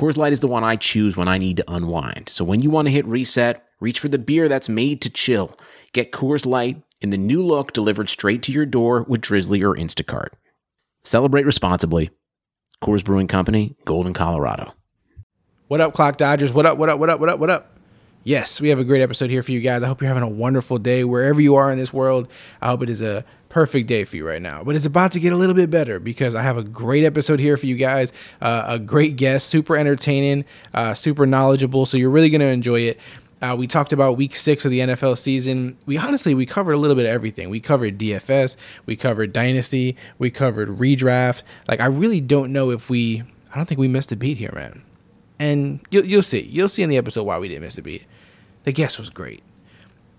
Coors Light is the one I choose when I need to unwind. So when you want to hit reset, reach for the beer that's made to chill. Get Coors Light in the new look delivered straight to your door with Drizzly or Instacart. Celebrate responsibly. Coors Brewing Company, Golden, Colorado. What up, Clock Dodgers? What up, what up, what up, what up, what up? Yes, we have a great episode here for you guys. I hope you're having a wonderful day wherever you are in this world. I hope it is a perfect day for you right now. But it's about to get a little bit better because I have a great episode here for you guys. Uh, a great guest, super entertaining, uh, super knowledgeable. So you're really going to enjoy it. Uh, we talked about week six of the NFL season. We honestly we covered a little bit of everything. We covered DFS, we covered Dynasty, we covered redraft. Like I really don't know if we. I don't think we missed a beat here, man. And you'll, you'll see. You'll see in the episode why we didn't miss a beat. The guest was great.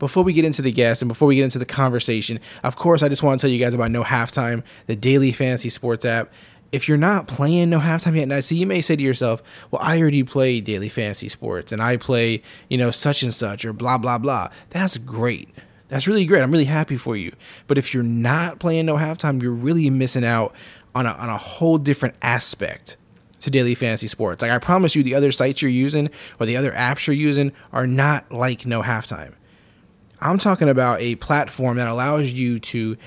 Before we get into the guest and before we get into the conversation, of course, I just want to tell you guys about No Halftime, the daily fantasy sports app. If you're not playing No Halftime yet, and I see, you may say to yourself, well, I already play daily fantasy sports and I play, you know, such and such or blah, blah, blah. That's great. That's really great. I'm really happy for you. But if you're not playing No Halftime, you're really missing out on a, on a whole different aspect to daily fantasy sports. Like I promise you, the other sites you're using or the other apps you're using are not like no halftime. I'm talking about a platform that allows you to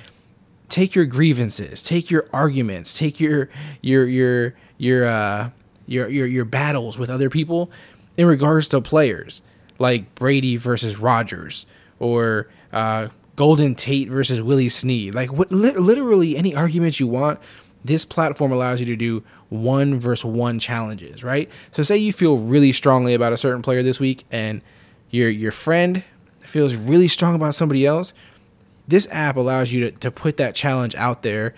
take your grievances, take your arguments, take your your your your uh your your your battles with other people in regards to players like Brady versus Rodgers or uh, Golden Tate versus Willie Snead. Like what, li- literally any arguments you want this platform allows you to do one versus one challenges, right? So say you feel really strongly about a certain player this week and your your friend feels really strong about somebody else. This app allows you to, to put that challenge out there.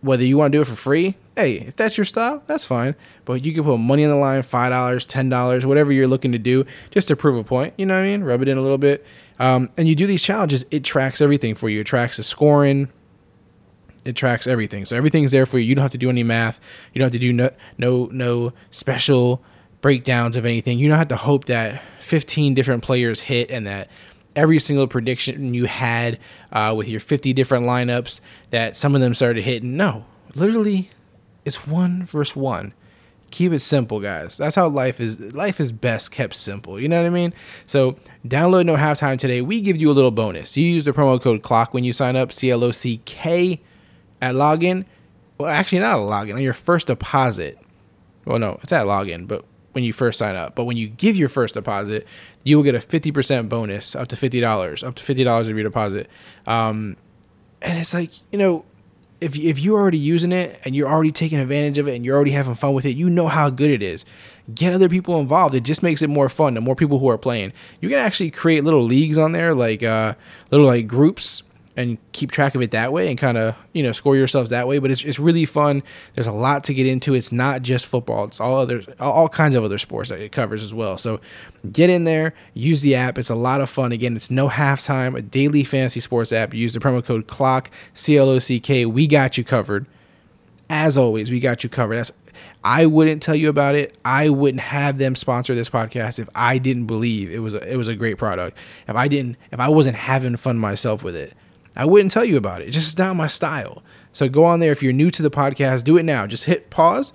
Whether you want to do it for free, hey, if that's your style, that's fine. But you can put money on the line, five dollars, ten dollars, whatever you're looking to do, just to prove a point. You know what I mean? Rub it in a little bit. Um, and you do these challenges, it tracks everything for you. It tracks the scoring, it tracks everything. So everything's there for you. You don't have to do any math. You don't have to do no no no special breakdowns of anything. You don't have to hope that 15 different players hit and that every single prediction you had uh, with your 50 different lineups that some of them started hitting. No, literally, it's one versus one. Keep it simple, guys. That's how life is. Life is best kept simple. You know what I mean? So download No Halftime today. We give you a little bonus. You use the promo code CLOCK when you sign up. C L O C K at login. Well, actually, not a login. On your first deposit. Well, no, it's at login, but when you first sign up. But when you give your first deposit, you will get a 50% bonus up to $50, up to $50 of your deposit. Um, and it's like, you know, if, if you're already using it and you're already taking advantage of it and you're already having fun with it, you know how good it is. Get other people involved. It just makes it more fun. The more people who are playing, you can actually create little leagues on there, like uh, little like groups and keep track of it that way and kind of you know score yourselves that way but it's, it's really fun. There's a lot to get into. It's not just football. It's all other all kinds of other sports that it covers as well. So get in there use the app. It's a lot of fun. Again it's no halftime a daily fantasy sports app. Use the promo code clock c-l-o-c-k we got you covered. As always we got you covered. That's I wouldn't tell you about it. I wouldn't have them sponsor this podcast if I didn't believe it was a, it was a great product. If I didn't if I wasn't having fun myself with it. I wouldn't tell you about it. It's just not my style. So go on there. If you're new to the podcast, do it now. Just hit pause,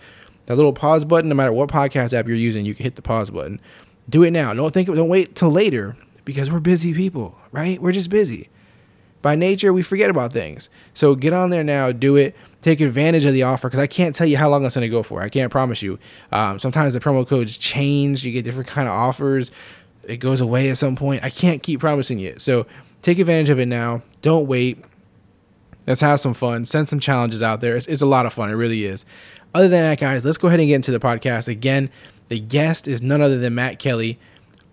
that little pause button. No matter what podcast app you're using, you can hit the pause button. Do it now. Don't think. Don't wait till later because we're busy people, right? We're just busy. By nature, we forget about things. So get on there now. Do it. Take advantage of the offer because I can't tell you how long it's going to go for. I can't promise you. Um, sometimes the promo codes change. You get different kind of offers. It goes away at some point. I can't keep promising you. So Take advantage of it now. Don't wait. Let's have some fun. Send some challenges out there. It's, it's, a lot of fun. It really is. Other than that, guys, let's go ahead and get into the podcast. Again, the guest is none other than Matt Kelly,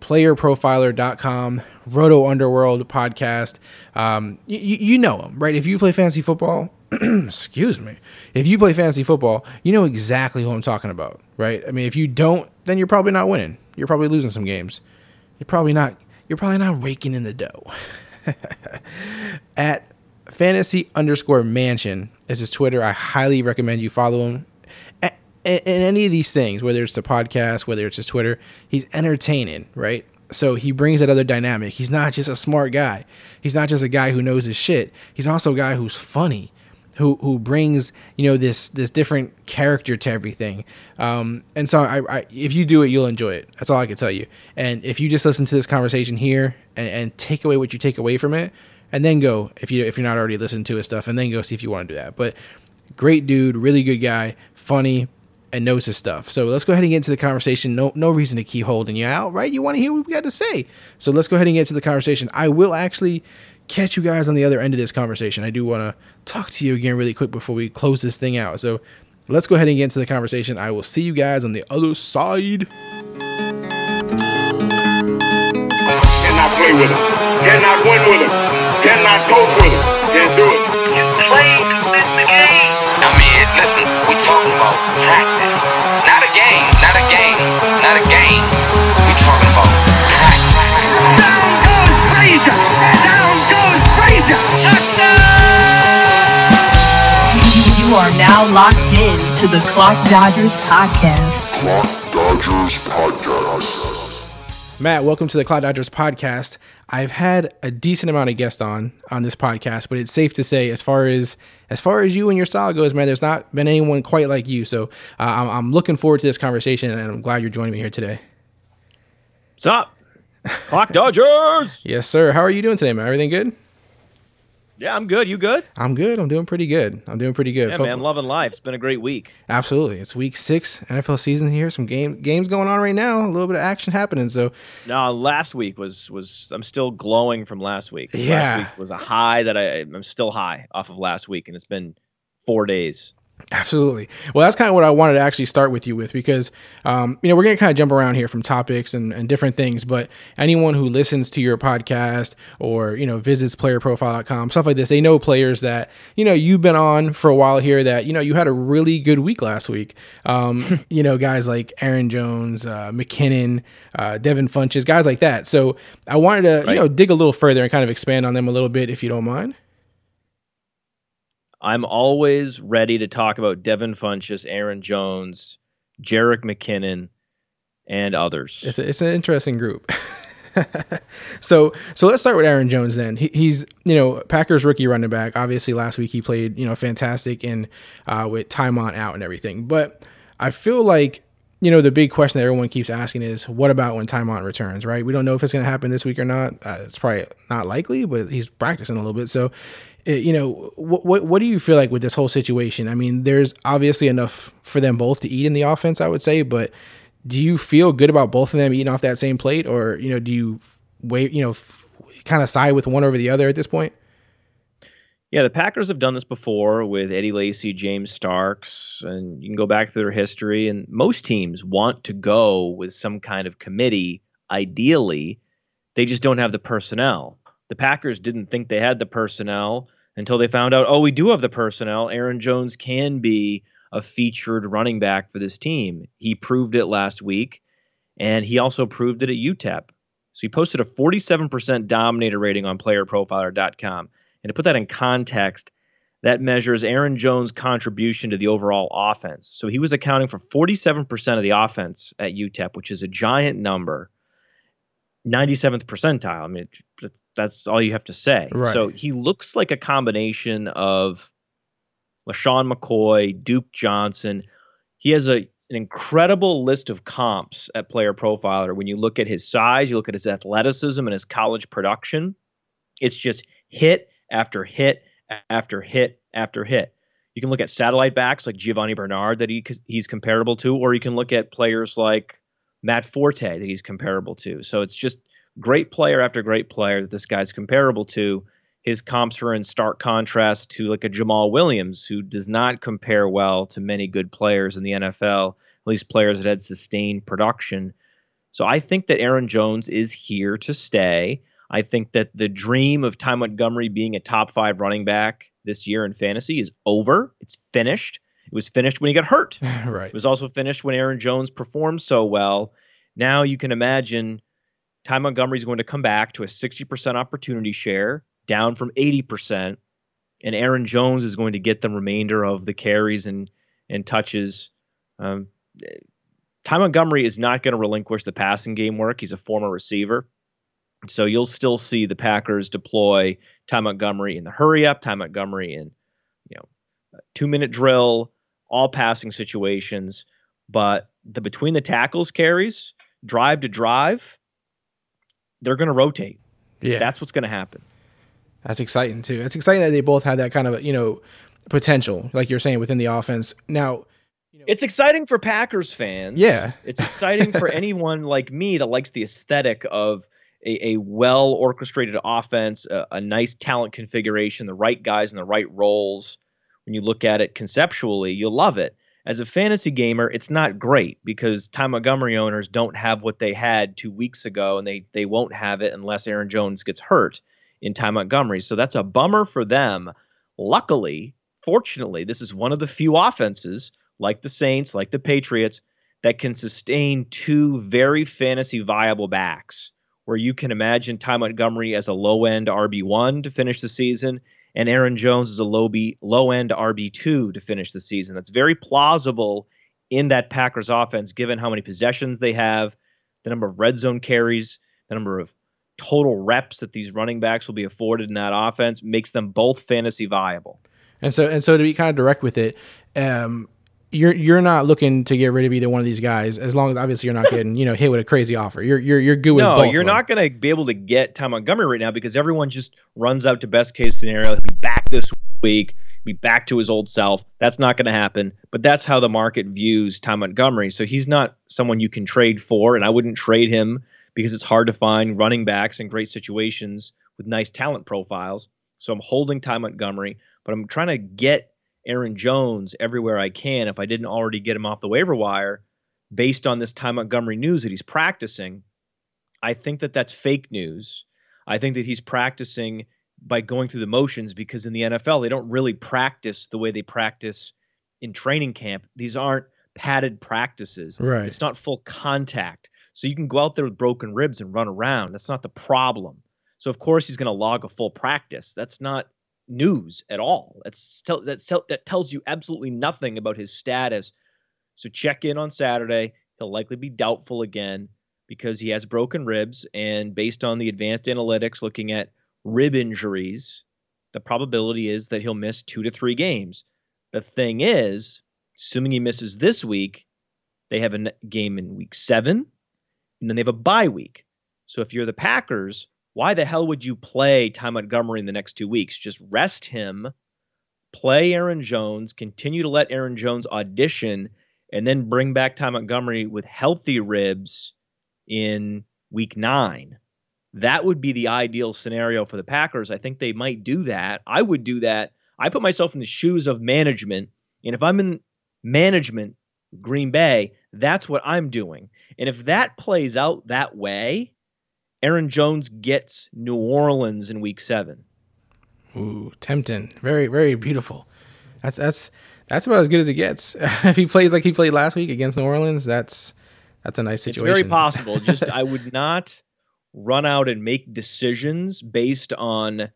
playerprofiler.com, Roto Underworld podcast. Um, you, you know him, right? If you play fantasy football, excuse me, if you play fantasy football, you know exactly who I'm talking about, right? I mean, if you don't, then you're probably not winning. You're probably losing some games. You're probably not you're probably not raking in the dough. At fantasy underscore mansion is his Twitter. I highly recommend you follow him. In any of these things, whether it's the podcast, whether it's his Twitter, he's entertaining, right? So he brings that other dynamic. He's not just a smart guy. He's not just a guy who knows his shit. He's also a guy who's funny who who brings you know this this different character to everything. Um, and so I, I, if you do it, you'll enjoy it. That's all I can tell you. And if you just listen to this conversation here and, and take away what you take away from it, and then go if you if you're not already listening to his stuff, and then go see if you want to do that. But great dude, really good guy, funny. And knows his stuff. So let's go ahead and get into the conversation. No, no reason to keep holding you out, right? You want to hear what we got to say. So let's go ahead and get into the conversation. I will actually catch you guys on the other end of this conversation. I do want to talk to you again really quick before we close this thing out. So let's go ahead and get into the conversation. I will see you guys on the other side. Cannot play with him. Cannot win with him. Cannot coach with him. Can't do it. You play to the game. I mean, listen, we talking about practice. Not a game, not a game, not a game. We talking about practice. Down goes Frazier. Down goes You are now locked in to the Clock Dodgers podcast. Clock Dodgers Podcast. Matt, welcome to the Clock Dodgers podcast. I've had a decent amount of guests on on this podcast, but it's safe to say, as far as as far as you and your style goes, man, there's not been anyone quite like you. So uh, I'm, I'm looking forward to this conversation, and I'm glad you're joining me here today. What's up? Clock Dodgers! Yes, sir. How are you doing today, man? Everything good? Yeah, I'm good. You good? I'm good. I'm doing pretty good. I'm doing pretty good. Yeah, Fo- man. Loving life. It's been a great week. Absolutely. It's week six NFL season here. Some game games going on right now. A little bit of action happening. So No, last week was was I'm still glowing from last week. Yeah. Last week was a high that I I'm still high off of last week, and it's been four days. Absolutely. Well, that's kind of what I wanted to actually start with you with because, um, you know, we're going to kind of jump around here from topics and, and different things, but anyone who listens to your podcast or, you know, visits playerprofile.com, stuff like this, they know players that, you know, you've been on for a while here that, you know, you had a really good week last week. Um, you know, guys like Aaron Jones, uh, McKinnon, uh, Devin Funchess, guys like that. So I wanted to, you know, dig a little further and kind of expand on them a little bit if you don't mind. I'm always ready to talk about Devin Funchess, Aaron Jones, Jerick McKinnon, and others. It's a, it's an interesting group. so so let's start with Aaron Jones then. He, he's you know Packers rookie running back. Obviously last week he played you know fantastic and uh, with Tymon out and everything. But I feel like you know the big question that everyone keeps asking is what about when Tymon returns? Right? We don't know if it's going to happen this week or not. Uh, it's probably not likely, but he's practicing a little bit. So. Uh, You know what, what? What do you feel like with this whole situation? I mean, there's obviously enough for them both to eat in the offense, I would say. But do you feel good about both of them eating off that same plate, or you know, do you wait, you know, f- kind of side with one over the other at this point? Yeah, the Packers have done this before with Eddie Lacy, James Starks, and you can go back to their history. And most teams want to go with some kind of committee. Ideally, they just don't have the personnel. The Packers didn't think they had the personnel until they found out, oh, we do have the personnel. Aaron Jones can be a featured running back for this team. He proved it last week, and he also proved it at UTEP. So he posted a 47% dominator rating on playerprofiler.com. And to put that in context, that measures Aaron Jones' contribution to the overall offense. So he was accounting for 47% of the offense at UTEP, which is a giant number. 97th percentile. I mean, that's all you have to say. Right. So he looks like a combination of LeSean McCoy, Duke Johnson. He has a an incredible list of comps at Player Profiler. When you look at his size, you look at his athleticism and his college production, it's just hit after hit after hit after hit. You can look at satellite backs like Giovani Bernard that he he's comparable to, or you can look at players like Matt Forte that he's comparable to. So it's just great player after great player that this guy's comparable to. His comps are in stark contrast to like a Jamaal Williams, who does not compare well to many good players in the NFL, at least players that had sustained production. So I think that Aaron Jones is here to stay. I think that the dream of Ty Montgomery being a top five running back this year in fantasy is over. It's finished. It was finished when he got hurt. right. It was also finished when Aaron Jones performed so well. Now you can imagine Ty Montgomery is going to come back to a 60% opportunity share, down from 80%, and Aaron Jones is going to get the remainder of the carries and and touches. Um, Ty Montgomery is not going to relinquish the passing game work. He's a former receiver. So you'll still see the Packers deploy Ty Montgomery in the hurry up, Ty Montgomery in, you know, two minute drill, all passing situations. But the between the tackles carries, drive to drive, they're going to rotate. Yeah, That's what's going to happen. That's exciting too. It's exciting that they both had that kind of you know potential, like you're saying, within the offense. Now, you know, It's exciting for Packers fans. yeah, It's exciting for anyone like me that likes the aesthetic of a, a well orchestrated offense, a, a nice talent configuration, the right guys in the right roles. When you look at it conceptually, you'll love it. As a fantasy gamer, it's not great because Ty Montgomery owners don't have what they had two weeks ago, and they they won't have it unless Aaron Jones gets hurt in Ty Montgomery. So that's a bummer for them. Luckily, fortunately, this is one of the few offenses like the Saints, like the Patriots, that can sustain two very fantasy viable backs. Where you can imagine Ty Montgomery as a low end RB1 to finish the season, and Aaron Jones is a low, B, low end RB2 to finish the season. That's very plausible in that Packers offense, given how many possessions they have, the number of red zone carries, the number of total reps that these running backs will be afforded in that offense makes them both fantasy viable. and so and so to be kind of direct with it, um, you're you're not looking to get rid of either one of these guys as long as obviously you're not getting you know hit with a crazy offer. You're you're you're good with no, both. you're not going to be able to get Ty Montgomery right now because everyone just runs out to best case scenario. He'll be back this week, be back to his old self. That's not going to happen. But that's how the market views Ty Montgomery. So he's not someone you can trade for, and I wouldn't trade him because it's hard to find running backs in great situations with nice talent profiles. So I'm holding Ty Montgomery, but I'm trying to get Aaron Jones everywhere I can if I didn't already get him off the waiver wire based on this Ty Montgomery news that he's practicing. I think that that's fake news. I think that he's practicing by going through the motions because in the NFL, they don't really practice the way they practice in training camp. These aren't padded practices. Right. It's not full contact. So you can go out there with broken ribs and run around. That's not the problem. So of course he's going to log a full practice. That's not news at all. That's tell, that's tell, that tells you absolutely nothing about his status. So check in on Saturday. He'll likely be doubtful again because he has broken ribs and based on the advanced analytics looking at rib injuries, the probability is that he'll miss 2 to 3 games. The thing is, assuming he misses this week, they have a game in week 7 and then they have a bye week. So if you're the Packers, why the hell would you play Ty Montgomery in the next two weeks? Just rest him, play Aaron Jones, continue to let Aaron Jones audition, and then bring back Ty Montgomery with healthy ribs in week nine. That would be the ideal scenario for the Packers. I think they might do that. I would do that. I put myself in the shoes of management. And if I'm in management, Green Bay, that's what I'm doing. And if that plays out that way, Aaron Jones gets New Orleans in week seven. Ooh, tempting. Very, very beautiful. That's that's that's about as good as it gets. if he plays like he played last week against New Orleans, that's that's a nice situation. It's very possible. Just I would not run out and make decisions based on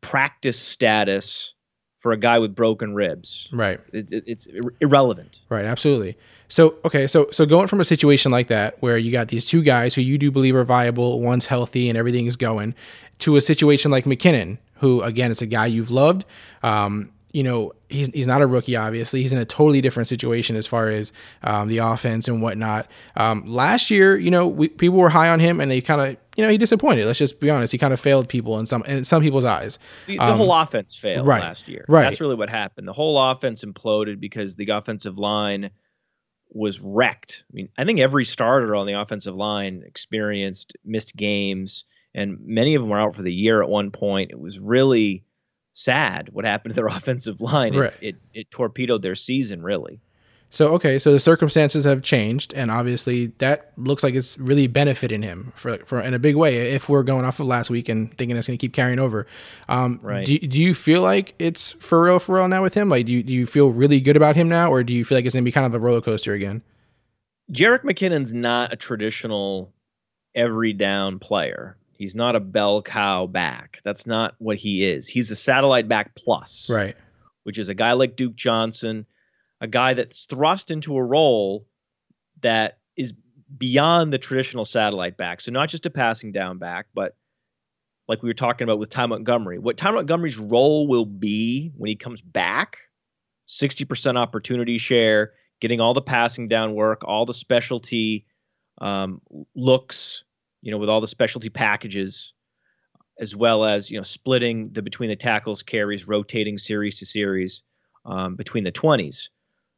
practice status for a guy with broken ribs. Right. It, it, it's irrelevant. Right, absolutely. So okay, so so going from a situation like that where you got these two guys who you do believe are viable, one's healthy and everything is going, to a situation like McKinnon, who again it's a guy you've loved. Um, you know, he's he's not a rookie, obviously. He's in a totally different situation as far as um, the offense and whatnot. Um, last year, you know, we, people were high on him, and they kind of, you know, he disappointed. Let's just be honest. He kind of failed people in some in some people's eyes. The, the whole offense failed Um, right, last year. right. That's really what happened. The whole offense imploded because the offensive line was wrecked. I mean, I think every starter on the offensive line experienced missed games, and many of them were out for the year at one point. It was really sad what happened to their offensive line. It, it, it torpedoed their season, really. So okay, so the circumstances have changed, and obviously that looks like it's really benefiting him for for in a big way. If we're going off of last week and thinking it's going to keep carrying over, um, Right. Do, do you feel like it's for real, for real now with him? Like, do you, do you feel really good about him now, or do you feel like it's going to be kind of a roller coaster again? Jerick McKinnon's not a traditional every down player. He's not a bell cow back. That's not what he is. He's a satellite back plus, Right. which is a guy like Duke Johnson, a guy that's thrust into a role that is beyond the traditional satellite back. So not just a passing down back, but like we were talking about with Ty Montgomery, what Ty Montgomery's role will be when he comes back 60% opportunity share, getting all the passing down work, all the specialty um, looks, you know, with all the specialty packages, as well as, you know, splitting the between the tackles, carries, rotating series to series um, between the 20s.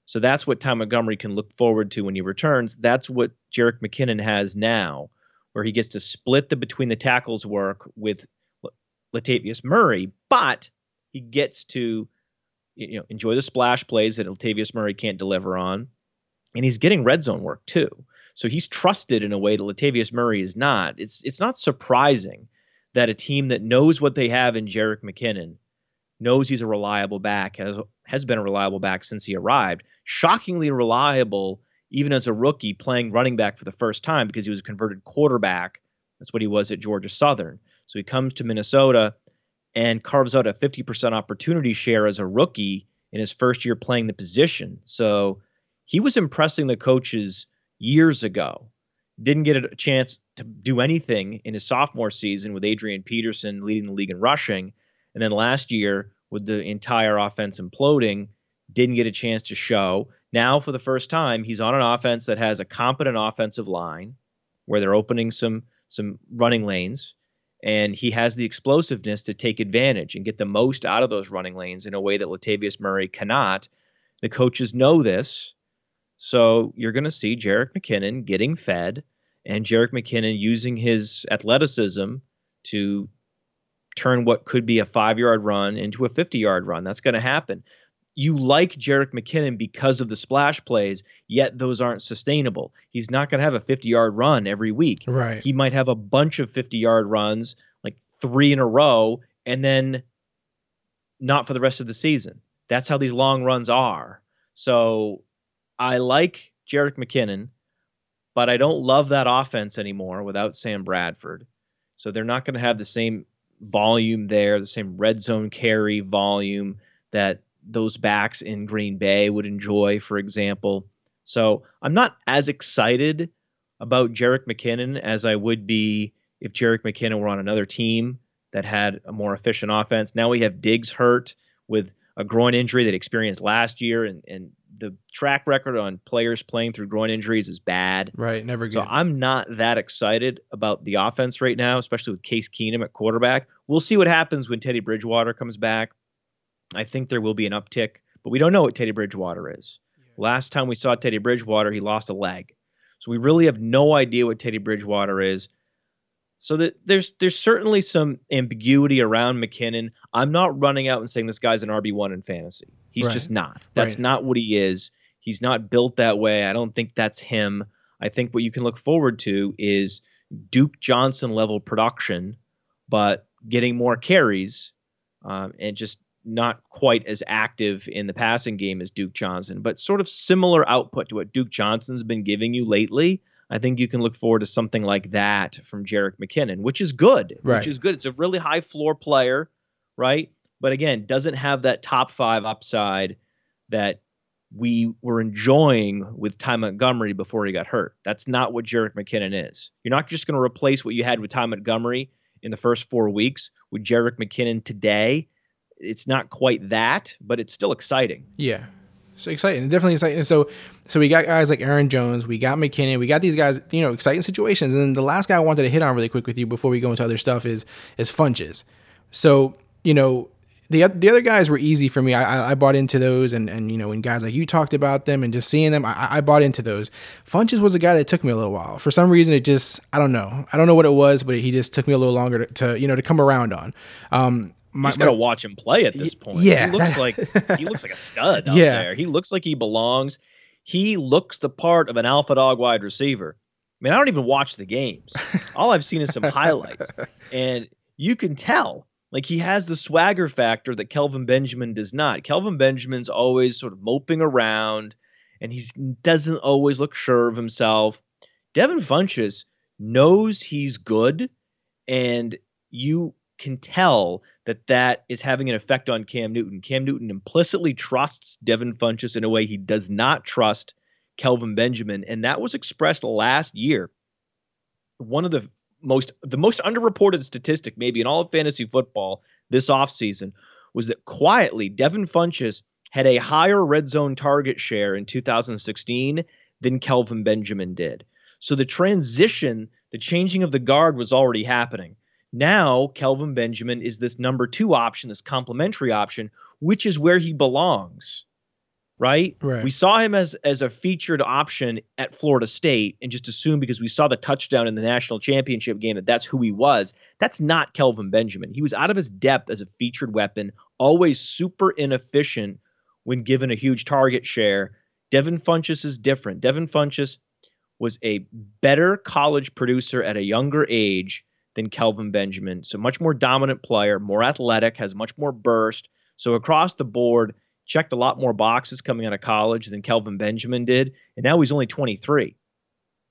So that's what Ty Montgomery can look forward to when he returns. That's what Jerick McKinnon has now, where he gets to split the between the tackles work with Latavius Murray, but he gets to you know enjoy the splash plays that Latavius Murray can't deliver on, and he's getting red zone work too. So he's trusted in a way that Latavius Murray is not. It's it's not surprising that a team that knows what they have in Jerick McKinnon knows he's a reliable back has has been a reliable back since he arrived. Shockingly reliable even as a rookie playing running back for the first time because he was a converted quarterback. That's what he was at Georgia Southern. So he comes to Minnesota and carves out a 50% opportunity share as a rookie in his first year playing the position. So he was impressing the coaches years ago. Didn't get a chance to do anything in his sophomore season with Adrian Peterson leading the league in rushing. And then last year, with the entire offense imploding, didn't get a chance to show. Now, for the first time, he's on an offense that has a competent offensive line where they're opening some some running lanes and he has the explosiveness to take advantage and get the most out of those running lanes in a way that Latavius Murray cannot. The coaches know this. So you're going to see Jerick McKinnon getting fed and Jerick McKinnon using his athleticism to turn what could be a five yard run into a 50 yard run. That's going to happen. You like Jerick McKinnon because of the splash plays, yet those aren't sustainable. He's not going to have a 50 yard run every week. Right. He might have a bunch of 50 yard runs, like three in a row, and then not for the rest of the season. That's how these long runs are. So I like Jerick McKinnon, but I don't love that offense anymore without Sam Bradford. So they're not going to have the same volume there, the same red zone carry volume that those backs in Green Bay would enjoy, for example. So I'm not as excited about Jerick McKinnon as I would be if Jerick McKinnon were on another team that had a more efficient offense. Now we have Diggs hurt with a groin injury that experienced last year, and, and the track record on players playing through groin injuries is bad. Right. Never good. So I'm not that excited about the offense right now, especially with Case Keenum at quarterback. We'll see what happens when Teddy Bridgewater comes back. I think there will be an uptick, but we don't know what Teddy Bridgewater is. Last time we saw Teddy Bridgewater, he lost a leg. So we really have no idea what Teddy Bridgewater is. So that there's there's certainly some ambiguity around McKinnon. I'm not running out and saying this guy's an RB1 in fantasy. He's Right. just not. That's Right. not what he is. He's not built that way. I don't think that's him. I think what you can look forward to is Duke Johnson level production, but getting more carries um, and just not quite as active in the passing game as Duke Johnson, but sort of similar output to what Duke Johnson's been giving you lately. I think you can look forward to something like that from Jerick McKinnon, which is good. Right. Which is good. It's a really high floor player, right? But again, doesn't have that top five upside that we were enjoying with Ty Montgomery before he got hurt. That's not what Jerick McKinnon is. You're not just going to replace what you had with Ty Montgomery in the first four weeks with Jerick McKinnon today. It's not quite that, but it's still exciting. Yeah. So exciting, definitely exciting. So, so we got guys like Aaron Jones, we got McKinnon, we got these guys, you know, exciting situations. And then the last guy I wanted to hit on really quick with you before we go into other stuff is is Funchess. So, you know, the the other guys were easy for me. I, I I bought into those, and and you know, when guys like you talked about them and just seeing them, I, I bought into those. Funchess was a guy that took me a little while. For some reason, it just I don't know. I don't know what it was, but he just took me a little longer to, to you know to come around on. Um, my, just got to watch him play at this point. yeah, he looks like he looks like a stud out Yeah. there. He looks like he belongs. He looks the part of an alpha dog wide receiver. I mean, I don't even watch the games. All I've seen is some highlights, and you can tell like he has the swagger factor that Kelvin Benjamin does not. Kelvin Benjamin's always sort of moping around, and he doesn't always look sure of himself. Devin Funchess knows he's good, and you can tell that that is having an effect on Cam Newton. Cam Newton implicitly trusts Devin Funchess in a way he does not trust Kelvin Benjamin, and that was expressed last year. One of the most the most underreported statistic maybe in all of fantasy football this offseason was that quietly Devin Funchess had a higher red zone target share in 2016 than Kelvin Benjamin did. So the transition, the changing of the guard was already happening. Now, Kelvin Benjamin is this number two option, this complementary option, which is where he belongs. Right? Right. We saw him as as a featured option at Florida State and just assumed because we saw the touchdown in the national championship game that that's who he was. That's not Kelvin Benjamin. He was out of his depth as a featured weapon, always super inefficient when given a huge target share. Devin Funchess is different. Devin Funchess was a better college producer at a younger age than Kelvin Benjamin. So much more dominant player, more athletic, has much more burst. So across the board, checked a lot more boxes coming out of college than Kelvin Benjamin did. And now he's only 23.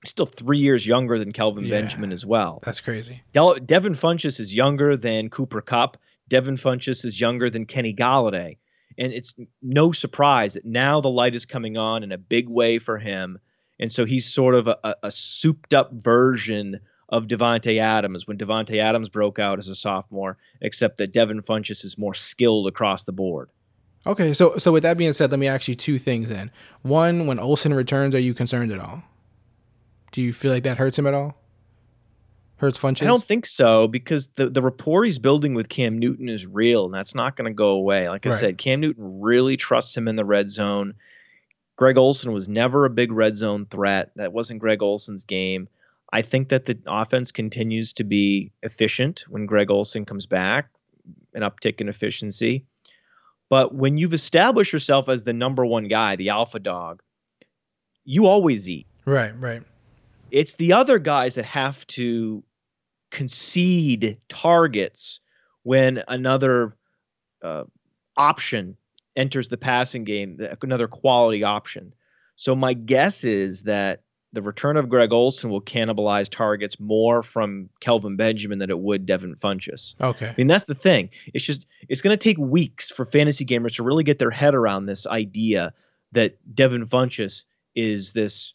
Still three years younger than Kelvin Yeah. Benjamin as well. That's crazy. Del- Devin Funchess is younger than Cooper Kupp. Devin Funchess is younger than Kenny Golladay. And it's no surprise that now the light is coming on in a big way for him. And so he's sort of a, a, a souped up version of Davante Adams when Davante Adams broke out as a sophomore, except that Devin Funchess is more skilled across the board. Okay, so so with that being said, let me ask you two things then. One, when Olsen returns, are you concerned at all? Do you feel like that hurts him at all? Hurts Funchess? I don't think so because the, the rapport he's building with Cam Newton is real, and that's not going to go away. Like I Right. said, Cam Newton really trusts him in the red zone. Greg Olsen was never a big red zone threat. That wasn't Greg Olsen's game. I think that the offense continues to be efficient when Greg Olsen comes back, an uptick in efficiency. But when you've established yourself as the number one guy, the alpha dog, you always eat Right, right. it's the other guys that have to concede targets when another uh, option enters the passing game, another quality option. So my guess is that the return of Greg Olsen will cannibalize targets more from Kelvin Benjamin than it would Devin Funchess. Okay. I mean, that's the thing. It's just it's going to take weeks for fantasy gamers to really get their head around this idea that Devin Funchess is this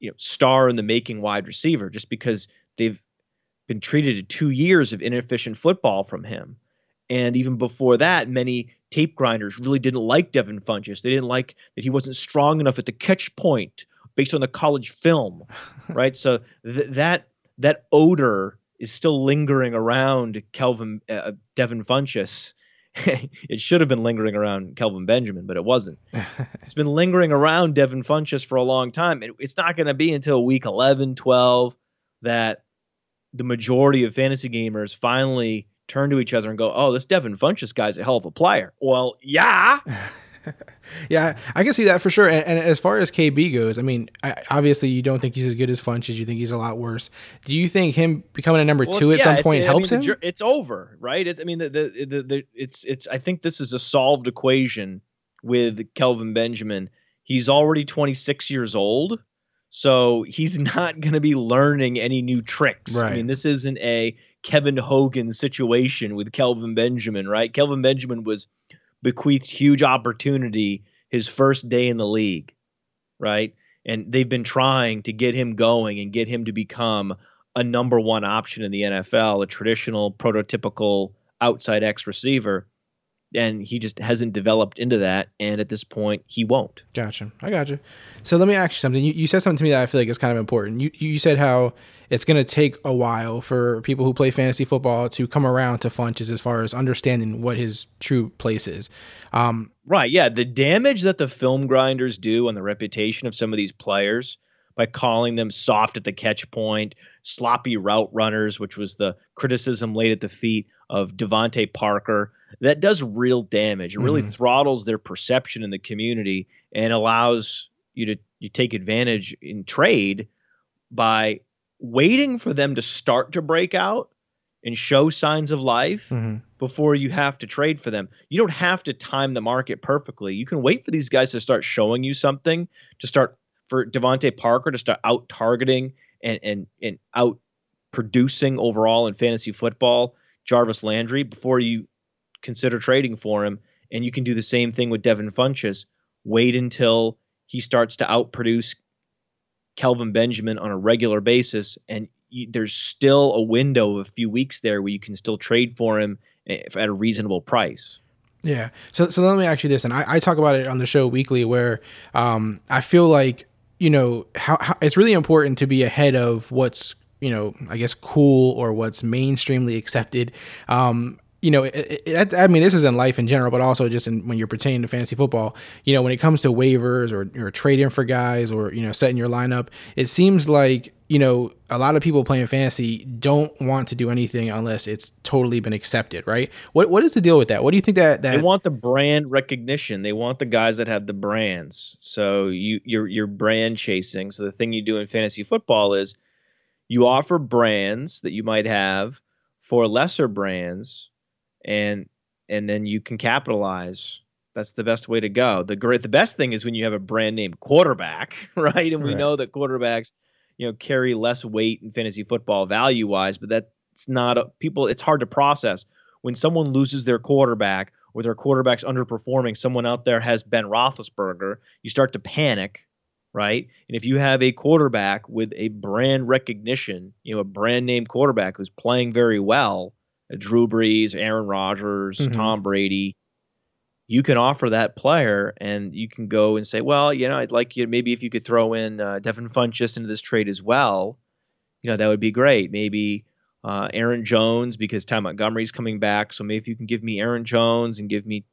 you know star in the making wide receiver just because they've been treated to two years of inefficient football from him. And even before that, many tape grinders really didn't like Devin Funchess. They didn't like that he wasn't strong enough at the catch point based on the college film, right? So th- that that odor is still lingering around Kelvin uh, Devin Funchess. it should have been lingering around Kelvin Benjamin, but it wasn't. it's been lingering around Devin Funchess for a long time. It, it's not going to be until week 11, 12 that the majority of fantasy gamers finally turn to each other and go, "Oh, this Devin Funchess guy's a hell of a player." Well, yeah, Yeah, I can see that for sure. And, and as far as KB goes, I mean, I, obviously you don't think he's as good as Funchess. You think he's a lot worse. Do you think him becoming a number Well, two at some yeah, it's- point I helps mean, him? the it's over, right? It's, I mean, the, the, the, the, it's it's. I think this is a solved equation with Kelvin Benjamin. He's already 26 years old, so he's not going to be learning any new tricks. I mean, this isn't a Kevin Hogan situation with Kelvin Benjamin, right? Kelvin Benjamin was bequeathed huge opportunity his first day in the league, right? And they've been trying to get him going and get him to become a number one option in the NFL, a traditional prototypical outside X receiver. And he just hasn't developed into that. And at this point, he won't. Gotcha. I gotcha. So let me ask you something. You, you said something to me that I feel like is kind of important. You you said how it's going to take a while for people who play fantasy football to come around to Funchess as far as understanding what his true place is. Um, Right. Yeah. The damage that the film grinders do on the reputation of some of these players by calling them soft at the catch point, sloppy route runners, which was the criticism laid at the feet of DeVante Parker, that does real damage. It really throttles their perception in the community and allows you to you take advantage in trade by waiting for them to start to break out and show signs of life mhm. before you have to trade for them. You don't have to time the market perfectly. You can wait for these guys to start showing you something, to start for DeVante Parker to start out targeting and and and out producing overall in fantasy football, Jarvis Landry, before you consider trading for him. And you can do the same thing with Devin Funchess. Wait until he starts to outproduce Kelvin Benjamin on a regular basis, and you, there's still a window of a few weeks there where you can still trade for him eh, at a reasonable price. Yeah. So so let me ask you this, and I, I talk about it on the show weekly, where um, I feel like you know how, how it's really important to be ahead of what's you know I guess cool or what's mainstreamly accepted. Um, you know, it, it, I mean, this is in life in general, but also just in, when you're pertaining to fantasy football. You know, when it comes to waivers or, or trading for guys or you know setting your lineup, it seems like you know a lot of people playing fantasy don't want to do anything unless it's totally been accepted, right? What what is the deal with that? What do you think that that they want the brand recognition? They want the guys that have the brands. So you you're you're brand chasing. So the thing you do in fantasy football is you offer brands that you might have for lesser brands and and then you can capitalize. That's the best way to go. The great the best thing is when you have a brand name quarterback, right? And we Right. know that quarterbacks, you know, carry less weight in fantasy football value wise, but that's not a, people it's hard to process when someone loses their quarterback or their quarterback's underperforming, someone out there has Ben Roethlisberger, you start to panic, right? And if you have a quarterback with a brand recognition, you know, a brand name quarterback who's playing very well, Drew Brees, Aaron Rodgers, Mhm. Tom Brady, you can offer that player and you can go and say, well, you know, I'd like you maybe if you could throw in uh, Devin Funchess into this trade as well, you know, that would be great. Maybe uh, Aaron Jones because Ty Montgomery's coming back. So maybe if you can give me Aaron Jones and give me,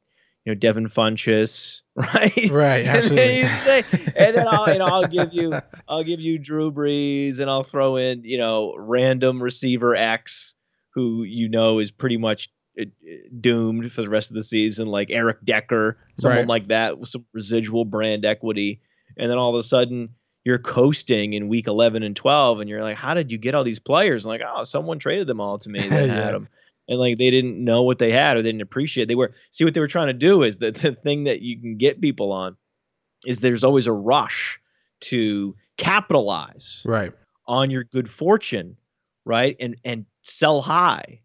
you know, Devin Funchess, right? Right, and absolutely. then, you say, and then I'll, you know, I'll give you, I'll give you Drew Brees, and I'll throw in, you know, random receiver X, who you know is pretty much uh, doomed for the rest of the season, like Eric Decker, someone Right. like that with some residual brand equity, and then all of a sudden you're coasting in week 11 and 12 and you're like how did you get all these players like oh someone traded them all to me that Yeah. had them and like they didn't know what they had or they didn't appreciate they were see what they were trying to do is that the thing that you can get people on is there's always a rush to capitalize right? on your good fortune right and and sell high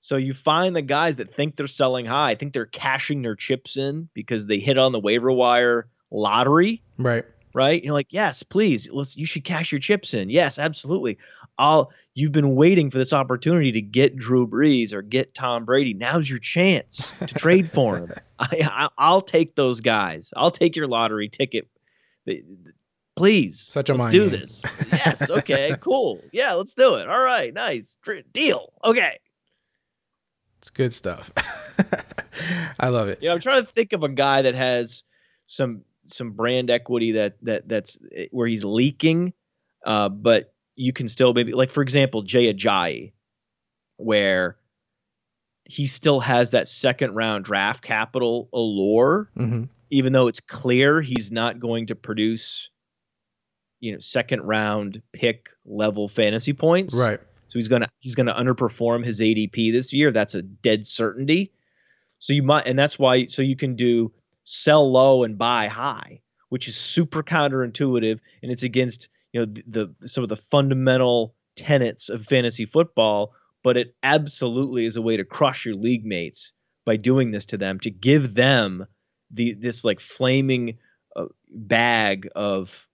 so you find the guys that think they're selling high think they're cashing their chips in because they hit on the waiver wire lottery Right. right? You're like, yes, please, let's. You should cash your chips in. Yes, absolutely. I'll. You've been waiting for this opportunity to get Drew Brees or get Tom Brady. Now's your chance to trade for him. I, I, I'll take those guys. I'll take your lottery ticket. Please, Such a let's do game. this. Yes, okay, cool. Yeah, let's do it. All right, nice deal. Okay. It's good stuff. I love it. Yeah, I'm trying to think of a guy that has some some brand equity that that that's eh, where he's leaking, uh, but you can still maybe like for example Jay Ajayi, where he still has that second round draft capital allure, hmm even though it's clear he's not going to produce, you know, second round pick level fantasy points. Right. So he's gonna he's gonna underperform his ADP this year. That's a dead certainty. So you might, and that's why. So you can do sell low and buy high, which is super counterintuitive, and it's against you know the, the some of the fundamental tenets of fantasy football. But it absolutely is a way to crush your league mates by doing this to them to give them the this like flaming uh, bag of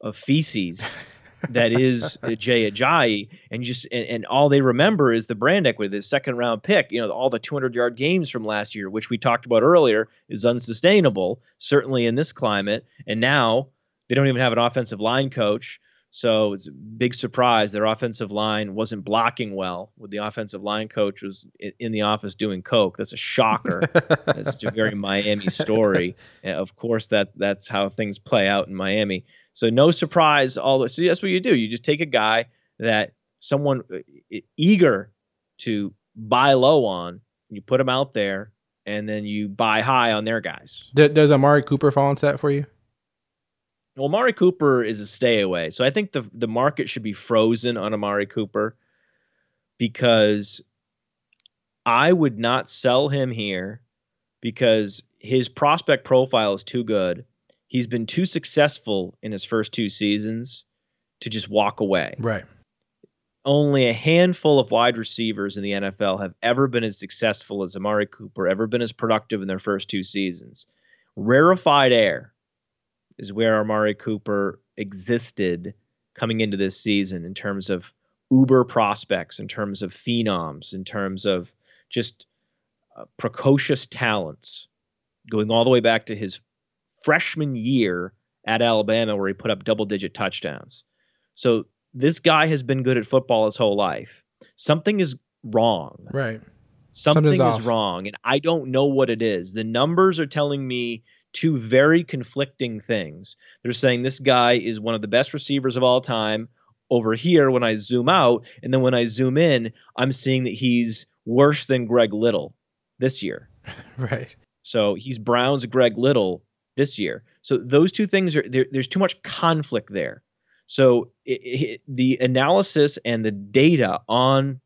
of feces that is Jay Ajayi, and just and, and all they remember is the brand equity, the second round pick. You know, all the 200 yard games from last year, which we talked about earlier, is unsustainable, certainly in this climate. And now they don't even have an offensive line coach, so it's a big surprise their offensive line wasn't blocking well. With the offensive line coach was in the office doing coke. That's a shocker. That's a very Miami story. And of course, that that's how things play out in Miami. So no surprise. All this. So that's what you do. You just take a guy that someone uh, eager to buy low on. You put him out there, and then you buy high on their guys. D- does Amari Cooper fall into that for you? Well, Amari Cooper is a stay away. So I think the the market should be frozen on Amari Cooper because I would not sell him here because his prospect profile is too good. He's been too successful in his first two seasons to just walk away. Right. Only a handful of wide receivers in the NFL have ever been as successful as Amari Cooper, ever been as productive in their first two seasons. Rarefied air is where Amari Cooper existed coming into this season in terms of uber prospects, in terms of phenoms, in terms of just uh, precocious talents, going all the way back to his freshman year at Alabama, where he put up double digit touchdowns. So this guy has been good at football his whole life. Something is wrong. Right. Something Something's is off. wrong, and I don't know what it is. The numbers are telling me two very conflicting things. They're saying this guy is one of the best receivers of all time over here when I zoom out, and then when I zoom in, I'm seeing that he's worse than Greg Little this year. Right. So he's Brown's Greg Little this year. So those two things are there, there's too much conflict there. So it, it, the analysis and the data on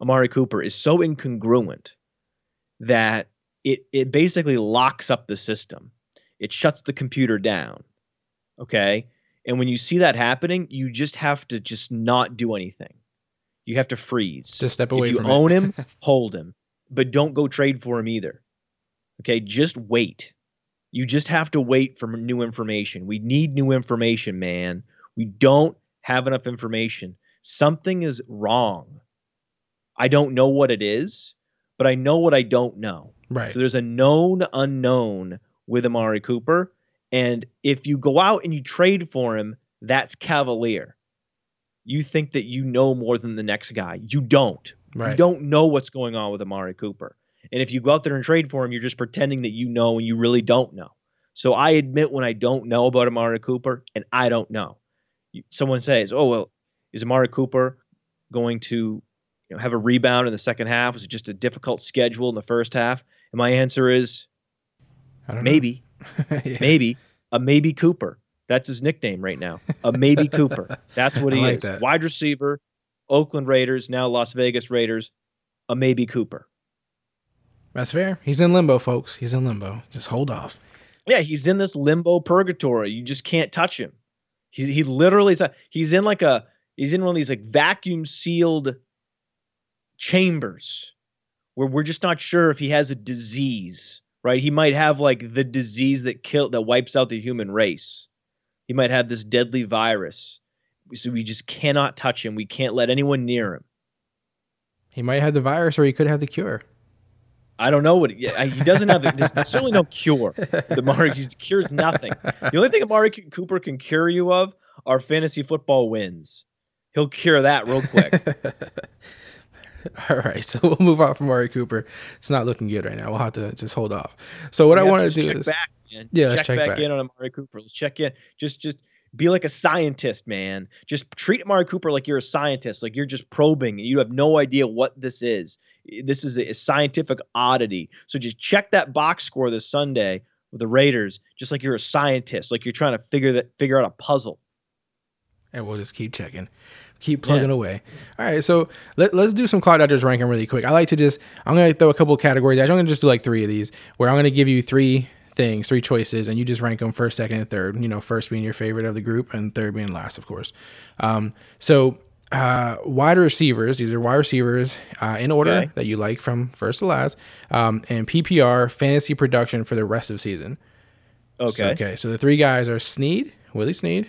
Amari Cooper is so incongruent that it it basically locks up the system. It shuts the computer down. Okay? And when you see that happening, you just have to just not do anything. You have to freeze. Just step away if you own him, hold him, but don't go trade for him either. Okay, just wait. You just have to wait for new information. We need new information, man. We don't have enough information. Something is wrong. I don't know what it is, but I know what I don't know. Right. So there's a known unknown with Amari Cooper. And if you go out and you trade for him, that's cavalier. You think that you know more than the next guy. You don't. Right. You don't know what's going on with Amari Cooper. And if you go out there and trade for him, you're just pretending that you know and you really don't know. So I admit when I don't know about Amari Cooper, and I don't know. Someone says, "Oh well, is Amari Cooper going to you know, have a rebound in the second half? Was it just a difficult schedule in the first half?" And my answer is I don't know. maybe, Yeah. maybe a maybe Cooper. That's his nickname right now. A maybe Cooper. That's what he like is. that. Wide receiver, Oakland Raiders, now Las Vegas Raiders. A maybe Cooper. That's fair. He's in limbo, folks. He's in limbo. Just hold off. Yeah, he's in this limbo purgatory. You just can't touch him. He he literally is. a- He's in like a. He's in one of these like vacuum sealed chambers where we're just not sure if he has a disease. Right? He might have like the disease that kill that wipes out the human race. He might have this deadly virus. So we just cannot touch him. We can't let anyone near him. He might have the virus or he could have the cure. I don't know what yeah, he doesn't have. The, there's certainly no cure. The Amari he cures nothing. The only thing Amari Cooper can cure you of are fantasy football wins. He'll cure that real quick. All right, so we'll move on from Mari Cooper. It's not looking good right now. We'll have to just hold off. So what I We have want to just do check is back, man. Yeah, check, check back, back. in on Amari Cooper. Let's check in. Just, just be like a scientist, man. Just treat Amari Cooper like you're a scientist, like you're just probing. You have no idea what this is. This is a scientific oddity. So just check that box score this Sunday with the Raiders, just like you're a scientist, like you're trying to figure that figure out a puzzle. And we'll just keep checking, keep plugging away. All right, so let, let's do some Clock Dodgers ranking really quick. I like to just I'm gonna throw a couple of categories. I'm gonna just do like three of these where I'm gonna give you three things, three choices, and you just rank them first, second, and third. You know, first being your favorite of the group, and third being last, of course. Um, so uh, wide receivers. These are wide receivers uh, in order Okay. that you like from first to last, um, and PPR fantasy production for the rest of the season. Okay. So, okay. So the three guys are Snead, Willie Snead,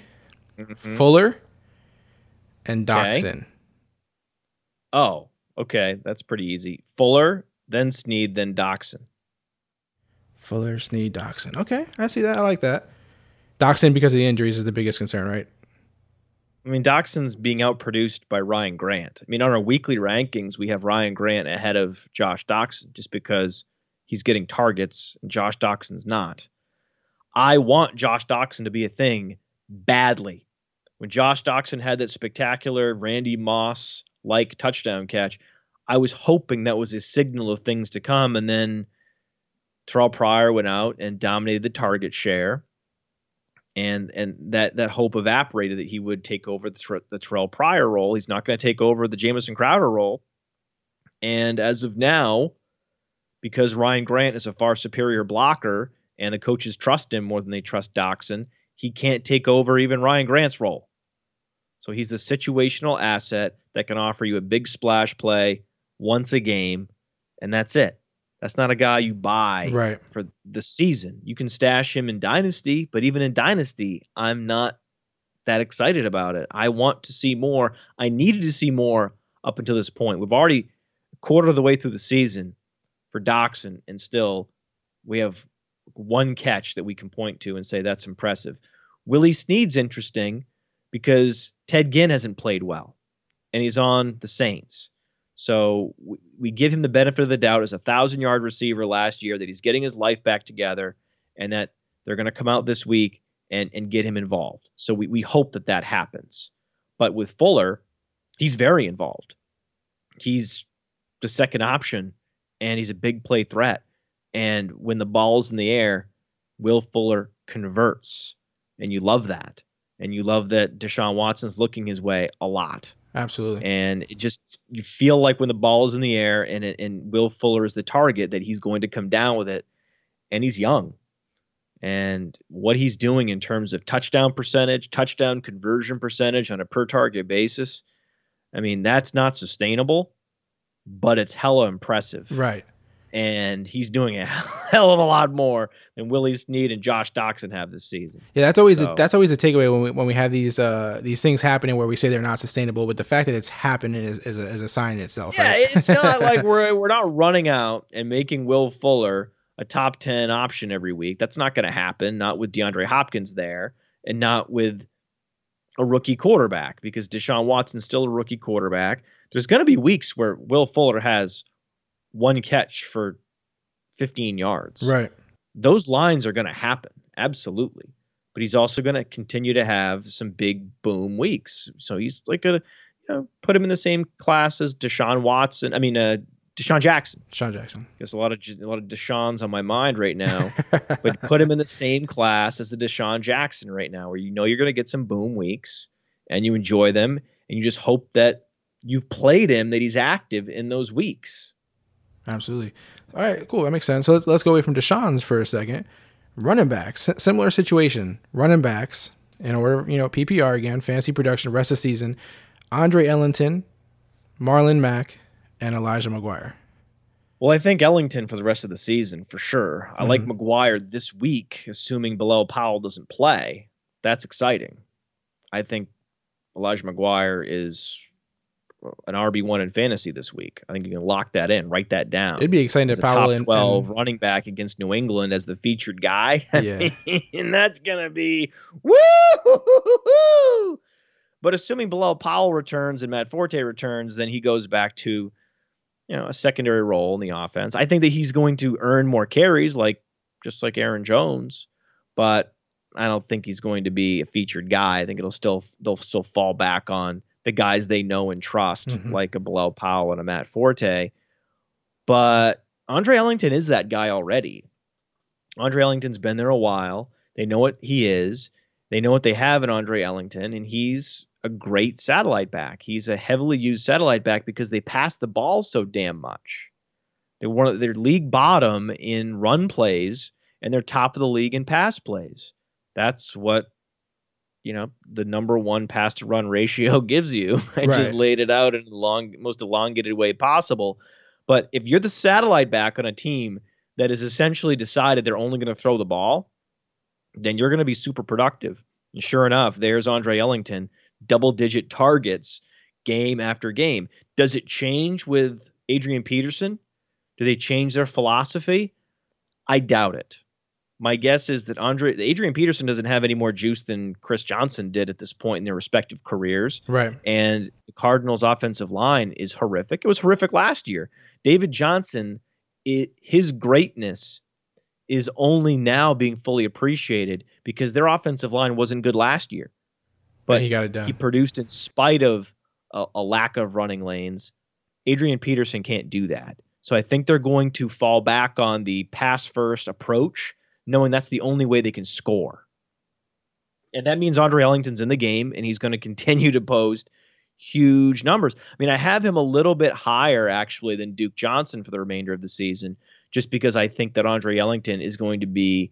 Mm-hmm. Fuller, and Okay. Doctson. Oh, okay. That's pretty easy. Fuller, then Snead, then Doctson. Fuller, Snead, Doctson. Okay, I see that. I like that. Doctson because of the injuries is the biggest concern, right? I mean, Doctson's being outproduced by Ryan Grant. I mean, on our weekly rankings, we have Ryan Grant ahead of Josh Doctson just because he's getting targets and Josh Doctson's not. I want Josh Doctson to be a thing badly. When Josh Doctson had that spectacular Randy Moss like touchdown catch, I was hoping that was a signal of things to come. And then Terrell Pryor went out and dominated the target share and and that that hope evaporated that he would take over the, the Terrell Pryor role. He's not going to take over the Jamison Crowder role. And as of now, because Ryan Grant is a far superior blocker and the coaches trust him more than they trust Doctson, he can't take over even Ryan Grant's role. So he's the situational asset that can offer you a big splash play once a game, and that's it. That's not a guy you buy Right. for the season. You can stash him in Dynasty, but even in Dynasty, I'm not that excited about it. I want to see more. I needed to see more up until this point. We've already a quarter of the way through the season for Doctson, and still we have one catch that we can point to and say that's impressive. Willie Snead's interesting because Ted Ginn hasn't played well, and he's on the Saints. So we, we give him the benefit of the doubt as a thousand yard receiver last year that he's getting his life back together, and that they're going to come out this week and and get him involved. So we we hope that that happens. But with Fuller, he's very involved. He's the second option, and he's a big play threat. And when the ball's in the air, Will Fuller converts, and you love that. And you love that Deshaun Watson's looking his way a lot. Absolutely. And it just you feel like when the ball is in the air and it, and Will Fuller is the target that he's going to come down with it, and he's young. And what he's doing in terms of touchdown percentage, touchdown conversion percentage on a per target basis, I mean that's not sustainable, but it's hella impressive. Right. And he's doing a hell of a lot more than Willie Snead and Josh Doctson have this season. Yeah, that's always So- a, that's always a takeaway when we when we have these uh these things happening where we say they're not sustainable, but the fact that it's happening is, is, a, is a sign in itself. Yeah, right? it's not like we're we're not running out and making Will Fuller a top 10 option every week. That's not going to happen, not with DeAndre Hopkins there and not with a rookie quarterback because Deshaun Watson's still a rookie quarterback. There's going to be weeks where Will Fuller has one catch for 15 yards. right. Those lines are going to happen. Absolutely. But he's also going to continue to have some big boom weeks. So he's like a, you know, put him in the same class as Deshaun Watson. I mean, uh, DeSean Jackson. Sean Jackson. There's a lot of a lot of Deshaun's on my mind right now, but put him in the same class as the DeSean Jackson right now, where you know you're going to get some boom weeks and you enjoy them, and you just hope that you've played him, that he's active in those weeks. Absolutely. All right, cool. That makes sense. So let's let's go away from Deshaun's for a second. Running backs, similar situation. Running backs in order, you know, PPR again, fancy production, rest of the season. Andre Ellington, Marlon Mack, and Elijah McGuire. Well, I think Ellington for the rest of the season for sure. I like mm-hmm. McGuire this week, assuming Bilal Powell doesn't play. That's exciting. I think Elijah McGuire is an RB one in fantasy this week. I think you can lock that in, write that down. It'd be exciting to Powell top and, 12 and- running back against New England as the featured guy. Yeah. and that's going to be woo! But assuming Bilal Powell returns and Matt Forte returns, then he goes back to you know a secondary role in the offense. I think that he's going to earn more carries, like just like Aaron Jones, but I don't think he's going to be a featured guy. I think it'll still they'll still fall back on the guys they know and trust, Mhm. like a Bilal Powell and a Matt Forte. But Andre Ellington is that guy already. Andre Ellington's been there a while. They know what he is. They know what they have in Andre Ellington, and he's a great satellite back. He's a heavily used satellite back because they pass the ball so damn much. They were they're league bottom in run plays, and they're top of the league in pass plays. That's what you know the number one pass to run ratio gives you. I just laid it out in the long, most elongated way possible. But if you're the satellite back on a team that has essentially decided they're only going to throw the ball, then you're going to be super productive. And sure enough, there's Andre Ellington, double digit targets game after game. Does it change with Adrian Peterson? Do they change their philosophy? I doubt it. My guess is that Andre Adrian Peterson doesn't have any more juice than Chris Johnson did at this point in their respective careers right. and the Cardinals' offensive line is horrific. It was horrific last year. David Johnson, it, his greatness is only now being fully appreciated because their offensive line wasn't good last year. But he got it done. he produced in spite of a, a lack of running lanes. Adrian Peterson can't do that. So I think they're going to fall back on the pass first approach, knowing that's the only way they can score. And that means Andre Ellington's in the game and he's going to continue to post huge numbers. I mean, I have him a little bit higher actually than Duke Johnson for the remainder of the season, just because I think that Andre Ellington is going to be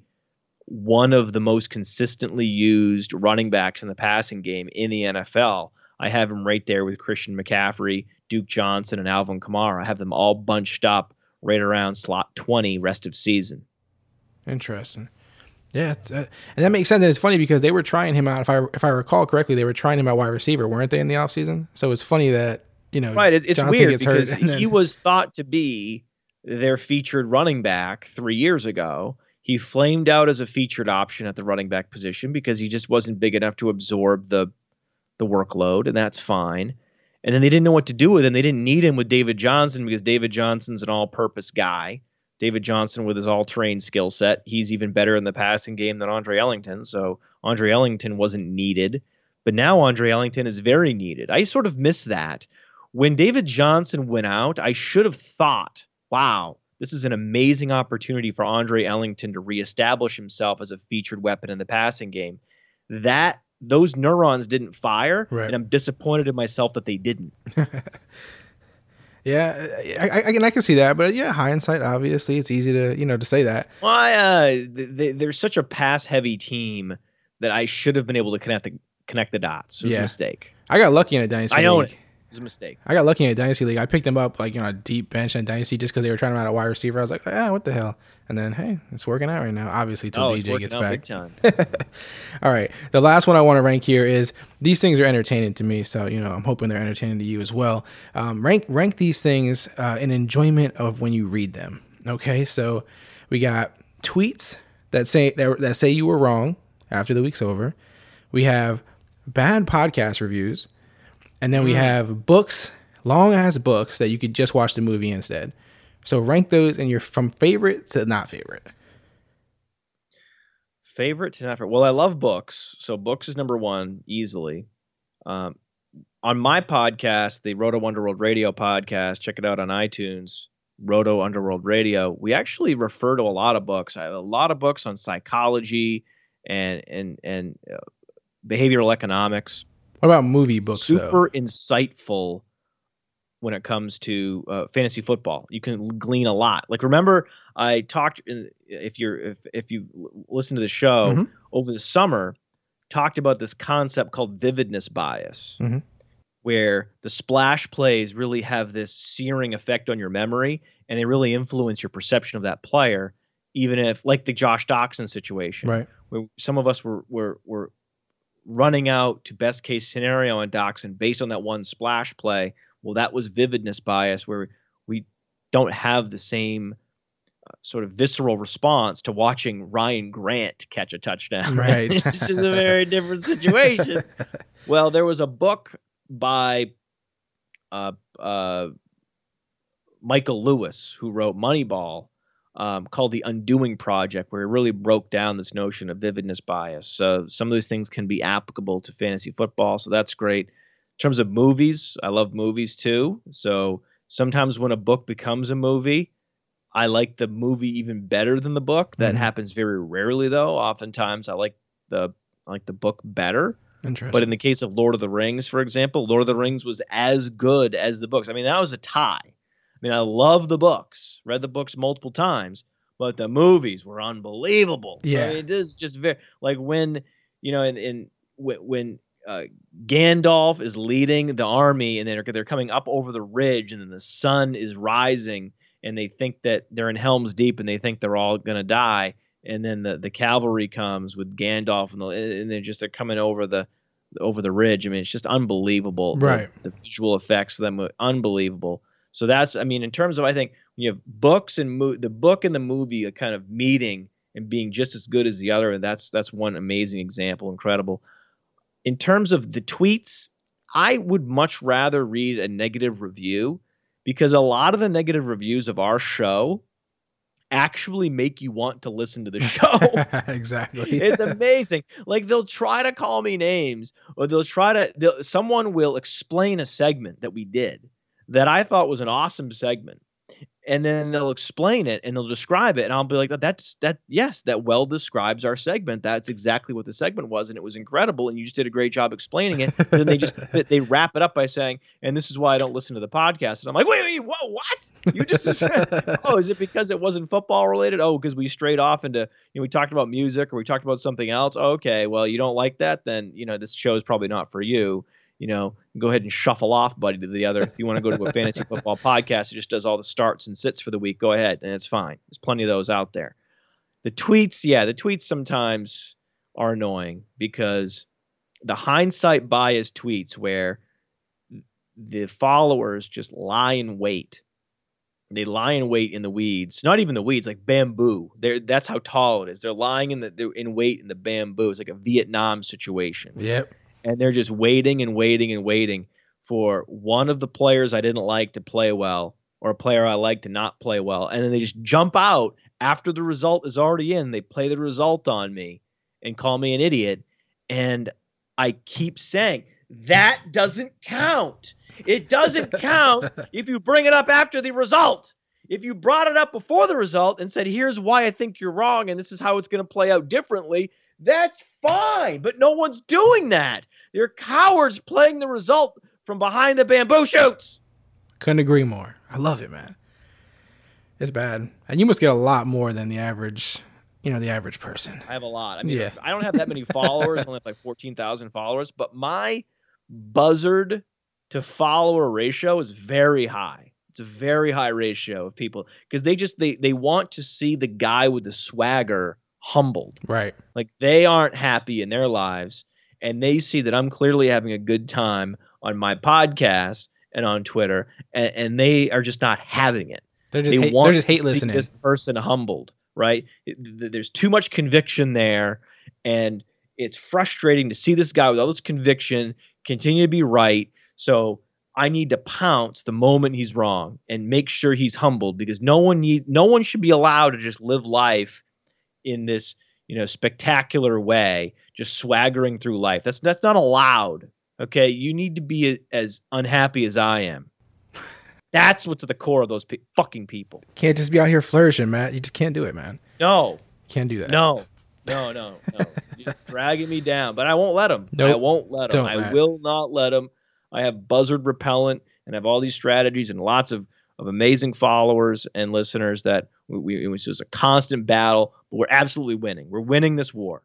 one of the most consistently used running backs in the passing game in the NFL. I have him right there with Christian McCaffrey, Duke Johnson, and Alvin Kamara. I have them all bunched up right around slot 20 rest of season. Interesting. Yeah, uh, and that makes sense. And it's funny because they were trying him out. If I if I recall correctly, they were trying him out wide receiver, weren't they, in the offseason? So it's funny that you know, right? It, it's Johnson weird because he was thought to be their featured running back three years ago. He flamed out as a featured option at the running back position because he just wasn't big enough to absorb the the workload, and that's fine. And then they didn't know what to do with him. They didn't need him with David Johnson because David Johnson's an all-purpose guy. David Johnson with his all-terrain skill set, he's even better in the passing game than Andre Ellington. So Andre Ellington wasn't needed, but now Andre Ellington is very needed. I sort of miss that. When David Johnson went out, I should have thought, wow, this is an amazing opportunity for Andre Ellington to reestablish himself as a featured weapon in the passing game. That those neurons didn't fire, Right. and I'm disappointed in myself that they didn't. yeah, I, I, I can I can see that, but yeah, hindsight, obviously, it's easy to you know to say that. Well, I, uh, th- th- they're such a pass-heavy team that I should have been able to connect the connect the dots. It was Yeah. a mistake. I got lucky in a dynasty. I know league. Was a mistake. I got lucky in a dynasty league. I picked them up like you know a deep bench in dynasty just because they were trying to out a wide receiver. I was like, ah, what the hell? And then hey, it's working out right now. Obviously, till oh, DJ gets out back. big time. All right. The last one I want to rank here is these things are entertaining to me. So, you know, I'm hoping they're entertaining to you as well. Um, rank rank these things uh, in enjoyment of when you read them. Okay. So we got tweets that say that, that say you were wrong after the week's over. We have bad podcast reviews. And then we have books, long ass books that you could just watch the movie instead. So rank those in your from favorite to not favorite. Favorite to not favorite. Well, I love books, so books is number one easily. Um, on my podcast, the Roto Underworld Radio podcast, check it out on iTunes. Roto Underworld Radio. We actually refer to a lot of books. I have a lot of books on psychology and and and uh, behavioral economics. What about movie books though? Super insightful when it comes to uh, fantasy football. You can glean a lot. Like remember, I talked if you're if if you listen to the show Mhm. over the summer, talked about this concept called vividness bias, Mhm. where the splash plays really have this searing effect on your memory, and they really influence your perception of that player. Even if, like the Josh Doctson situation, Right. where some of us were were were running out to best case scenario on Doctson based on that one splash play. Well, that was vividness bias where we don't have the same uh, sort of visceral response to watching Ryan Grant catch a touchdown. Right. it's just a very different situation. well, there was a book by uh, uh, Michael Lewis who wrote Moneyball um, called The Undoing Project, where he really broke down this notion of vividness bias. So some of those things can be applicable to fantasy football, so that's great. In terms of movies, I love movies too. So sometimes when a book becomes a movie, I like the movie even better than the book. That Mhm. happens very rarely, though. Oftentimes, I like the I like the book better. Interesting. But in the case of Lord of the Rings, for example, Lord of the Rings was as good as the books. I mean, that was a tie. I mean, I love the books, read the books multiple times, but the movies were unbelievable. So, Yeah. I mean, it is just very like when you know, in, in when, when uh, Gandalf is leading the army, and they're they're coming up over the ridge, and then the sun is rising, and they think that they're in Helm's Deep, and they think they're all gonna die, and then the, the cavalry comes with Gandalf, and, the, and they're just they're coming over the over the ridge. I mean, it's just unbelievable. The- Right. The, visual effects of them were unbelievable. So that's, I mean, in terms of, I think when you have books and mo- the book and the movie are kind of meeting and being just as good as the other, and that's that's one amazing example, incredible. In terms of the tweets, I would much rather read a negative review because a lot of the negative reviews of our show actually make you want to listen to the show exactly. it's amazing. Like they'll try to call me names, or they'll try to. They'll, someone will explain a segment that we did that I thought was an awesome segment, and then they'll explain it and they'll describe it, and I'll be like, "That's that. Yes, that well describes our segment. That's exactly what the segment was, and it was incredible, and you just did a great job explaining it." And then they just they wrap it up by saying, "And this is why I don't listen to the podcast." And I'm like, "Wait, wait, whoa, what? You just oh, is it because it wasn't football related? Oh, because we strayed off into you know we talked about music or we talked about something else. okay, well you don't like that, then you know this show is probably not for you. You know, go ahead and shuffle off, buddy, to the other. If you want to go to a fantasy football podcast that just does all the starts and sits for the week, go ahead, and it's fine. There's plenty of those out there. The tweets, yeah, the tweets sometimes are annoying because the hindsight bias tweets where the followers just lie in wait. They lie in wait in the weeds, not even the weeds, like bamboo. They're, that's how tall it is. They're lying in the they're in wait in the bamboo. It's like a Vietnam situation Yep. And they're just waiting and waiting and waiting for one of the players I didn't like to play well or a player I like to not play well. And then they just jump out after the result is already in. They play the result on me and call me an idiot. And I keep saying, that doesn't count. It doesn't count if you bring it up after the result. If you brought it up before the result and said, here's why I think you're wrong and this is how it's going to play out differently, that's fine. But no one's doing that. They're cowards playing the result from behind the bamboo shoots. Couldn't agree more. I love it, man. It's bad, and you must get a lot more than the average, you know, the average person. I have a lot. I mean, Yeah. I don't have that many followers. I only have like 14,000 followers, but my buzzard to follower ratio is very high. It's a very high ratio of people because they just they they want to see the guy with the swagger humbled. Right. Like they aren't happy in their lives and they see that I'm clearly having a good time on my podcast and on Twitter and, and they are just not having it They're just they hate, want they're just to hate see listening. this person humbled, right? There's too much conviction there, and it's frustrating to see this guy with all this conviction continue to be right. So I need to pounce the moment he's wrong and make sure he's humbled because no one need no one should be allowed to just live life in this you know spectacular way, just swaggering through life. That's that's not allowed. Okay, you need to be a- as unhappy as I am. That's what's at the core of those pe- fucking people. Can't just be out here flourishing, Matt. You just can't do it, man. No, Can't do that. no, no, no, no. You're dragging me down, but I won't let him. I Nope. won't let them. Don't, I Matt. will not let them. I have buzzard repellent and I have all these strategies and lots of, of amazing followers and listeners that we, we it was just a constant battle, but we're absolutely winning. We're winning this war.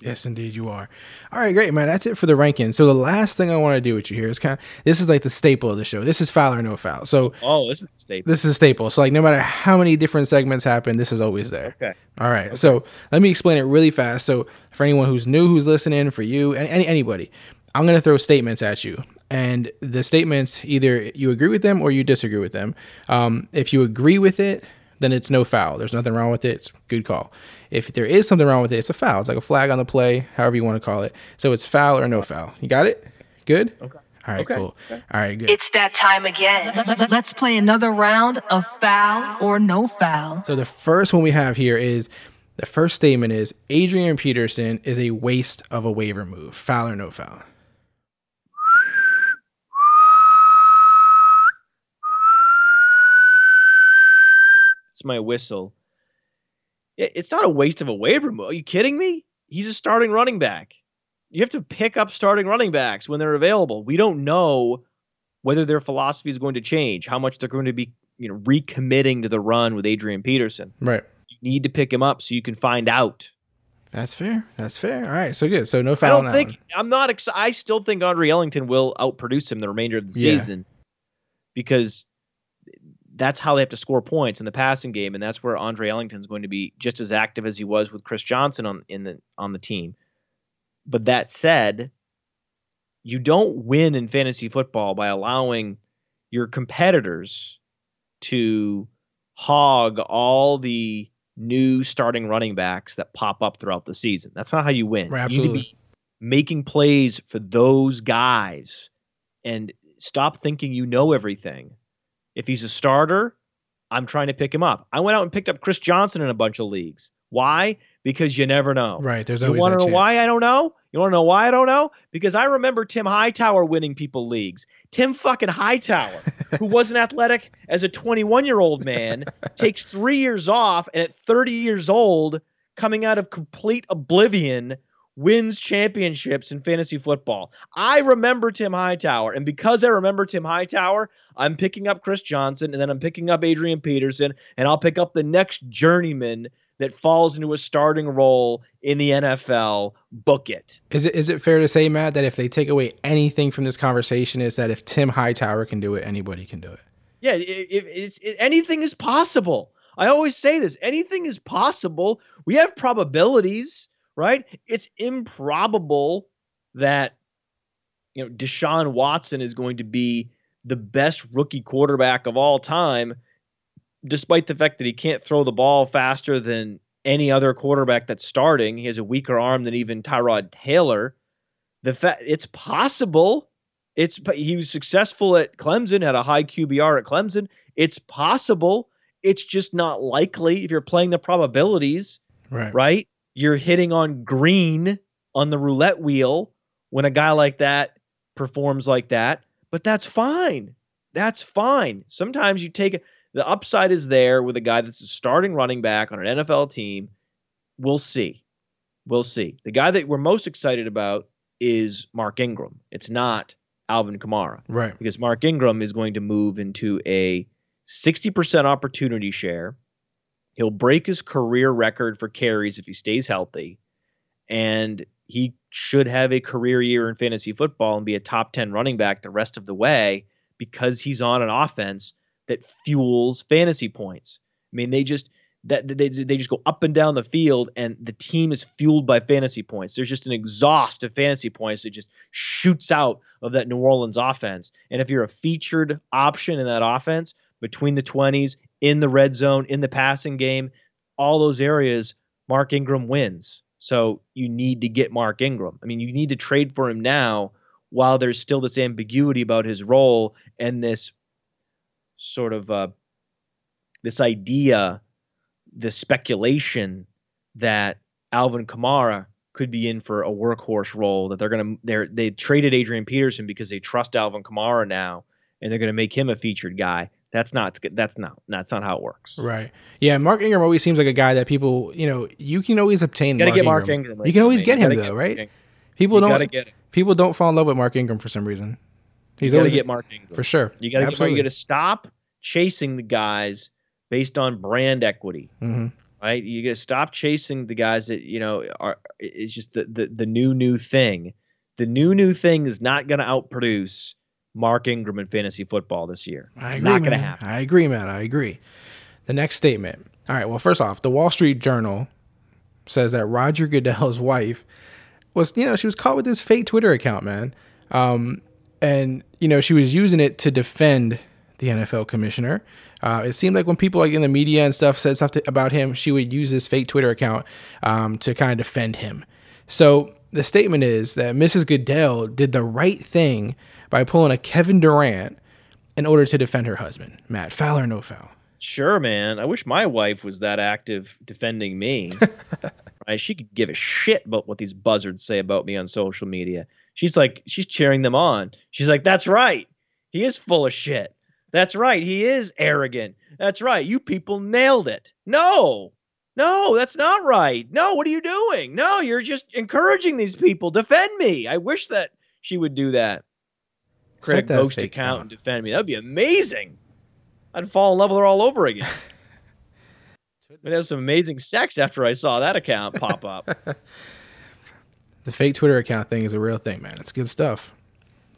Yes, indeed, you are. All right, great, man. That's it for the ranking. So the last thing I want to do with you here is kind of this is like the staple of the show. This is foul or no foul. So Oh, this is a staple. this is a staple. So like no matter how many different segments happen, this is always there. Okay. All right. So let me explain it really fast. So for anyone who's new, who's listening, for you, and any, anybody, I'm gonna throw statements at you, and the statements either you agree with them or you disagree with them. Um, if you agree with it, then it's no foul. There's nothing wrong with it. It's a good call. If there is something wrong with it, it's a foul. It's like a flag on the play, however you want to call it. So it's foul or no foul. You got it? Good. Okay. All right. Okay. Cool. All right. Good. It's that time again. Let's play another round of foul or no foul. So the first one we have here is the first statement is Adrian Peterson is a waste of a waiver move. Foul or no foul? It's my whistle. It's not a waste of a waiver move. Are you kidding me? He's a starting running back. You have to pick up starting running backs when they're available. We don't know whether their philosophy is going to change, how much they're going to be, you know, recommitting to the run with Adrian Peterson. Right. You need to pick him up so you can find out. That's fair. That's fair. All right. So good. So no I foul. on don't think. I'm not. Ex- I still think Andre Ellington will outproduce him the remainder of the Yeah. season because that's how they have to score points in the passing game, and that's where Andre Ellington's going to be just as active as he was with Chris Johnson on in the on the team. But that said, you don't win in fantasy football by allowing your competitors to hog all the new starting running backs that pop up throughout the season. That's not how you win. Right, you need to be making plays for those guys and stop thinking you know everything. If he's a starter, I'm trying to pick him up. I went out and picked up Chris Johnson in a bunch of leagues. Why? Because you never know. Right. There's always. You want to know chance. why I don't know? You want to know why I don't know? Because I remember Tim Hightower winning people leagues. Tim fucking Hightower, who wasn't athletic as a 21 year old man, takes three years off and at 30 years old, coming out of complete oblivion, wins championships in fantasy football. I remember Tim Hightower, and because I remember Tim Hightower, I'm picking up Chris Johnson, and then I'm picking up Adrian Peterson, and I'll pick up the next journeyman that falls into a starting role in the NFL. Book it. Is it is it fair to say, Matt, that if they take away anything from this conversation, is that if Tim Hightower can do it, anybody can do it? Yeah, if anything is possible. I always say this: anything is possible. We have probabilities, right? It's improbable that you know Deshaun Watson is going to be the best rookie quarterback of all time, despite the fact that he can't throw the ball faster than any other quarterback that's starting. He has a weaker arm than even Tyrod Taylor. The fact it's possible. It's he was successful at Clemson, had a high QBR at Clemson. It's possible. It's just not likely if you're playing the probabilities, Right. right? You're hitting on green on the roulette wheel when a guy like that performs like that, but that's fine. That's fine. Sometimes you take the upside is there with a guy that's a starting running back on an NFL team. We'll see. We'll see. The guy that we're most excited about is Mark Ingram. It's not Alvin Kamara Right. because Mark Ingram is going to move into a 60% opportunity share. He'll break his career record for carries if he stays healthy. And he should have a career year in fantasy football and be a top 10 running back the rest of the way because he's on an offense that fuels fantasy points. I mean, they just that they, they just go up and down the field and the team is fueled by fantasy points. There's just an exhaust of fantasy points that just shoots out of that New Orleans offense. And if you're a featured option in that offense between the 20s, in the red zone, in the passing game, all those areas, Mark Ingram wins. So you need to get Mark Ingram. I mean, you need to trade for him now while there's still this ambiguity about his role and this sort of uh, this idea, this speculation that Alvin Kamara could be in for a workhorse role. That they're gonna they're they traded Adrian Peterson because they trust Alvin Kamara now, and they're gonna make him a featured guy. That's not that's not that's not how it works. Right. Yeah. Mark Ingram always seems like a guy that people, you know, you can always obtain. You gotta Mark get Mark Ingram. Ingram. right you can always get him though, right? People You don't. gotta get him. People don't fall in love with Mark Ingram for some reason. He's You gotta always get Mark Ingram for sure. You gotta get, Absolutely. you gotta stop chasing the guys based on brand equity. Mhm. right? You got to stop chasing the guys that you know are. It's just the the, the new new thing. The new new thing is not going to outproduce Mark Ingram in fantasy football this year. I agree. not going to happen. I agree, man. I agree. The next statement. All right. Well, first off, the Wall Street Journal says that Roger Goodell's wife was, you know, she was caught with this fake Twitter account, man. Um, and you know, she was using it to defend the NFL commissioner. Uh, it seemed like when people like in the media and stuff said stuff to, about him, she would use this fake Twitter account um, to kind of defend him. So the statement is that Mrs. Goodell did the right thing by pulling a Kevin Durant in order to defend her husband. Matt, foul or no foul? Sure, man. I wish my wife was that active defending me. right? She could give a shit about what these buzzards say about me on social media. She's like, she's cheering them on. She's like, that's right. He is full of shit. That's right. He is arrogant. That's right. You people nailed it. No, no, that's not right. No, what are you doing? No, you're just encouraging these people. Defend me. I wish that she would do that. That ghost account and defend me. That'd be amazing. I'd fall in love with her all over again. We'd have some amazing sex after I saw that account pop up. The fake Twitter account thing is a real thing, man. It's good stuff.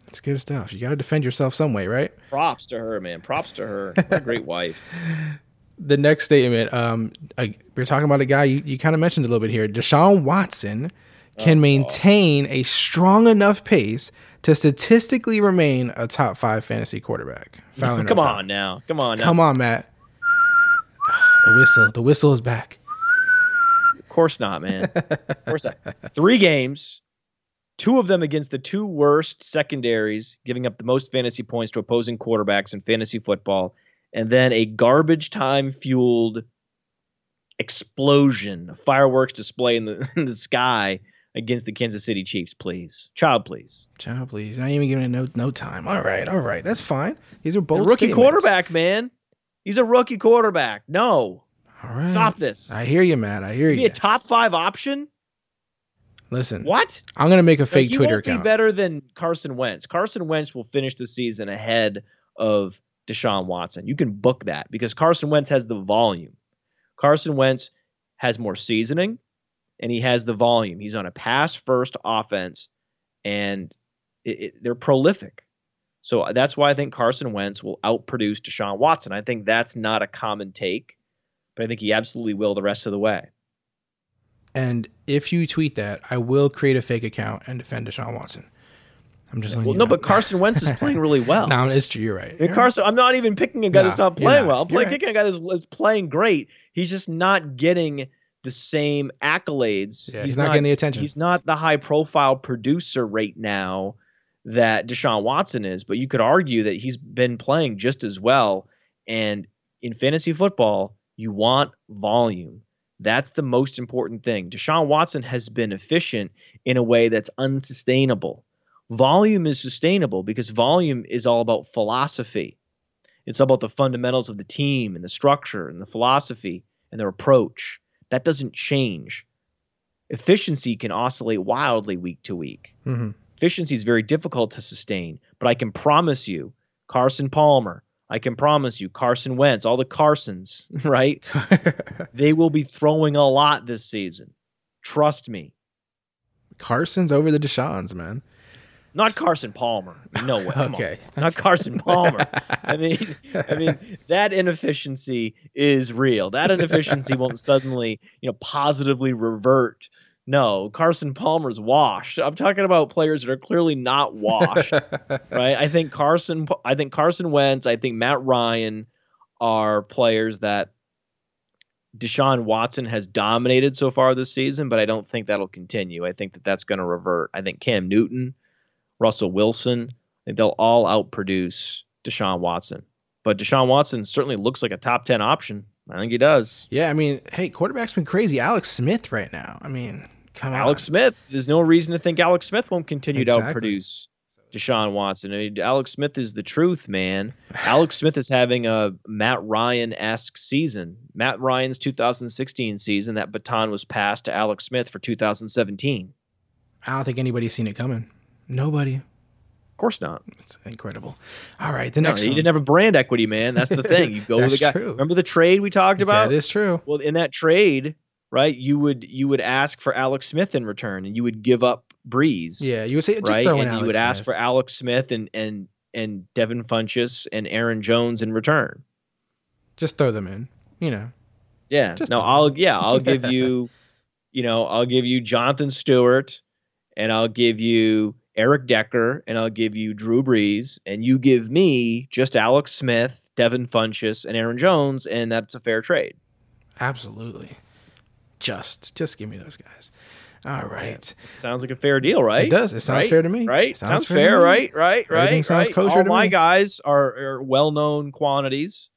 It's good stuff. You got to defend yourself some way, right? Props to her, man. Props to her. What a great wife. the next statement, um, I, we're talking about a guy you, you kind of mentioned a little bit here. Deshaun Watson can maintain a strong enough pace to statistically remain a top five fantasy quarterback. Foul Come on now. Come on now. come on, Matt. The whistle, the whistle is back. Of course not, man. Of course not. Three games, two of them against the two worst secondaries, giving up the most fantasy points to opposing quarterbacks in fantasy football, and then a garbage time fueled explosion, a fireworks display in the, in the sky against the Kansas City Chiefs. Please, child, please. Child, please. Not even giving it no no time. All right, all right, that's fine. These are both rookie quarterback, man. He's a rookie quarterback. No, All right, stop this. I hear you, Matt. I hear to be you. a top five option. Listen, What? I'm gonna make a No, fake he Twitter won't account. be better than Carson Wentz. Carson Wentz will finish the season ahead of Deshaun Watson. You can book that because Carson Wentz has the volume. Carson Wentz has more seasoning and he has the volume. He's on a pass first offense and it, it- they're prolific. So that's why I think Carson Wentz will outproduce Deshaun Watson. I think that's not a common take, but I think he absolutely will the rest of the way. And if you tweet that, I will create a fake account and defend Deshaun Watson. I'm just letting Well, no, know. but Carson Wentz is playing really well. no, it's true. You're right. You're Carson, I'm not even picking a guy No, that's not playing not. well. I'm You're playing, right. picking a guy that's, that's playing great. He's just not getting the same accolades. Yeah, he's not getting the attention. He's not the high profile producer right now that Deshaun Watson is, but you could argue that he's been playing just as well. And in fantasy football, you want volume. That's the most important thing. Deshaun Watson has been efficient in a way that's unsustainable. Volume is sustainable because volume is all about philosophy. It's about the fundamentals of the team and the structure and the philosophy and their approach. That doesn't change. Efficiency can oscillate wildly week to week. Mhm. Efficiency is very difficult to sustain, but I can promise you, Carson Palmer, I can promise you, Carson Wentz, all the Carsons, right? they will be throwing a lot this season. Trust me. Carson's over the Deshaun's, man. Not Carson Palmer. No way. Come on. Okay. Not Carson Palmer. I mean, I mean that inefficiency is real. That inefficiency won't suddenly, you know, positively revert. No, Carson Palmer's washed. I'm talking about players that are clearly not washed, right? I think Carson I think Carson Wentz, I think Matt Ryan are players that Deshaun Watson has dominated so far this season, but I don't think that'll continue. I think that that's going to revert. I think Cam Newton, Russell Wilson, I they'll all outproduce Deshaun Watson. But Deshaun Watson certainly looks like a top 10 option. I think he does. Yeah, I mean, hey, quarterback's been crazy. Alex Smith right now. I mean, come on. Alex Smith, there's no reason to think Alex Smith won't continue to outproduce Deshaun Watson. I mean, Alex Smith is the truth, man. Alex Smith is having a Matt Ryan esque season. Matt Ryan's 2016 season, that baton was passed to Alex Smith for 2017. I don't think anybody's seen it coming. Nobody. Of course not. It's incredible. All right, the No, next he one. didn't have a brand equity, man. That's the thing. You go with the guy. true. Remember the trade we talked about? That is true. Well, in that trade, right, you would you would ask for Alex Smith in return, and you would give up Brees. Yeah, you would say just right, and Alex you would ask for Alex Smith and and and Devin Funchess and Aaron Jones in return. just throw them in. You know, Yeah, Just no, I'll yeah, I'll give you, you know, I'll give you Jonathan Stewart, and I'll give you Eric Decker, and I'll give you Drew Brees, and you give me just Alex Smith, Devin Funchess, and Aaron Jones, and that's a fair trade. absolutely. Just, just give me those guys. All right. Sounds like a fair deal, right? It does. It sounds Right? fair to me. Right? Sounds Sounds, fair fair, right? Right? Right? Everything sounds right? kosher all to my me. guys are, are well-known quantities,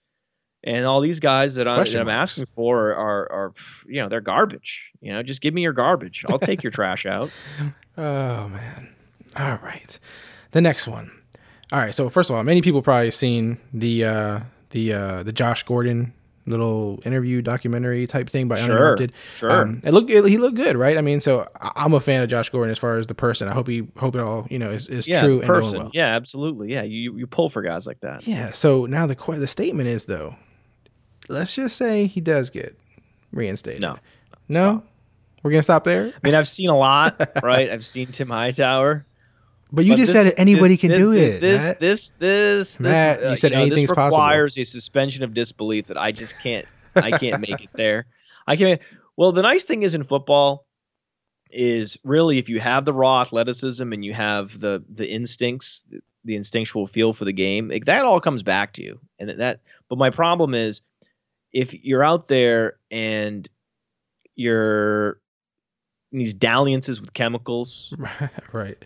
and all these guys that, I, Question that I'm asking for are, are, you know, they're garbage. You know, just give me your garbage. I'll take your trash out. Oh man. All right. The next one. All right. So first of all, many people probably seen the uh the uh the Josh Gordon little interview documentary type thing by Sure, Uninterrupted. sure. Um, it looked it, he looked good, right? I mean, so I'm a fan of Josh Gordon as far as the person. I hope he hope it all you know is, is yeah, true and person. doing well. Yeah, absolutely. Yeah, you you pull for guys like that. Yeah. So now the the statement is though, let's just say he does get reinstated. No, No. We're gonna stop there. I mean, I've seen a lot, right? I've seen Tim Hightower. But you But just this- said anybody this- can this- do it. This, Matt. this, this, this, Matt, you uh, said know, anything's this possible. requires a suspension of disbelief that I just can't, I can't make it there. I can't. Well, the nice thing is in football is really if you have the raw athleticism and you have the the instincts, the instinctual feel for the game, like, that all comes back to you. And that, but my problem is if you're out there and you're in these dalliances with chemicals right.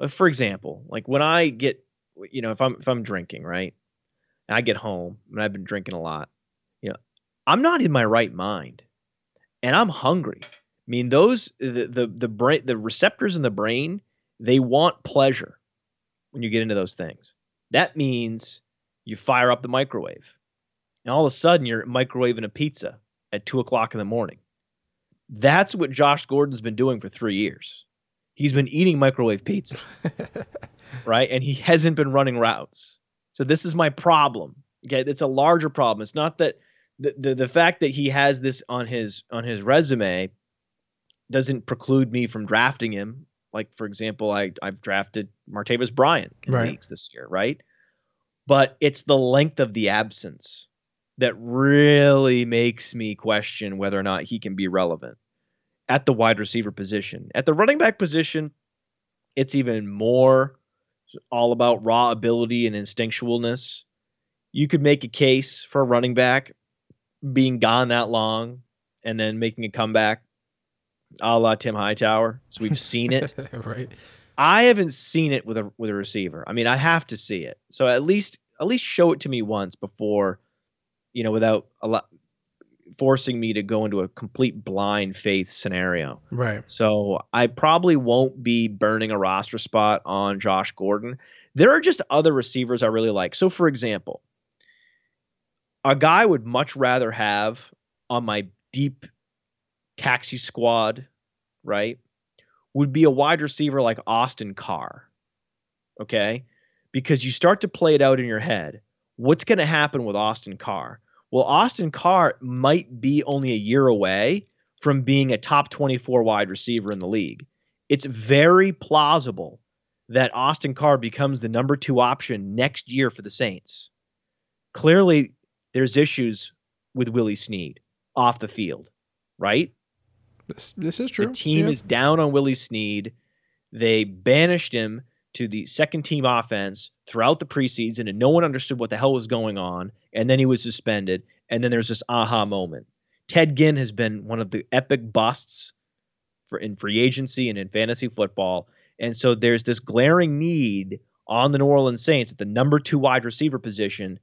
Uh, for example, like when I get, you know, if I'm if I'm drinking, right, and I get home and I've been drinking a lot, you know, I'm not in my right mind, and I'm hungry. I mean, those the the the brain, the receptors in the brain, they want pleasure when you get into those things. That means you fire up the microwave, and all of a sudden you're microwaving a pizza at two o'clock in the morning. That's what Josh Gordon's been doing for three years. He's been eating microwave pizza, right? And he hasn't been running routes. So this is my problem. Okay, it's a larger problem. It's not that the, the the fact that he has this on his on his resume doesn't preclude me from drafting him. Like for example, I I've drafted Martavis Bryant in Right. leagues this year, right? But it's the length of the absence that really makes me question whether or not he can be relevant at the wide receiver position. At the running back position, it's even more all about raw ability and instinctualness. You could make a case for a running back being gone that long and then making a comeback a la Tim Hightower. So we've seen it. right. I haven't seen it with a with a receiver. I mean, I have to see it. So at least at least show it to me once before, you know, without a lot forcing me to go into a complete blind faith scenario. Right. So I probably won't be burning a roster spot on Josh Gordon. There are just other receivers I really like. So for example, a guy I would much rather have on my deep taxi squad, right? Would be a wide receiver like Austin Carr. Okay? Because you start to play it out in your head. What's going to happen with Austin Carr? Well, Austin Carr might be only a year away from being a top 24 wide receiver in the league. It's very plausible that Austin Carr becomes the number two option next year for the Saints. Clearly, there's issues with Willie Snead off the field, right? This this is true. The team Yeah. is down on Willie Snead. They banished him to the second team offense throughout the preseason, and no one understood what the hell was going on. And then he was suspended. And then there's this aha moment. Ted Ginn has been one of the epic busts for in free agency and in fantasy football. And so there's this glaring need on the New Orleans Saints at the number two wide receiver position.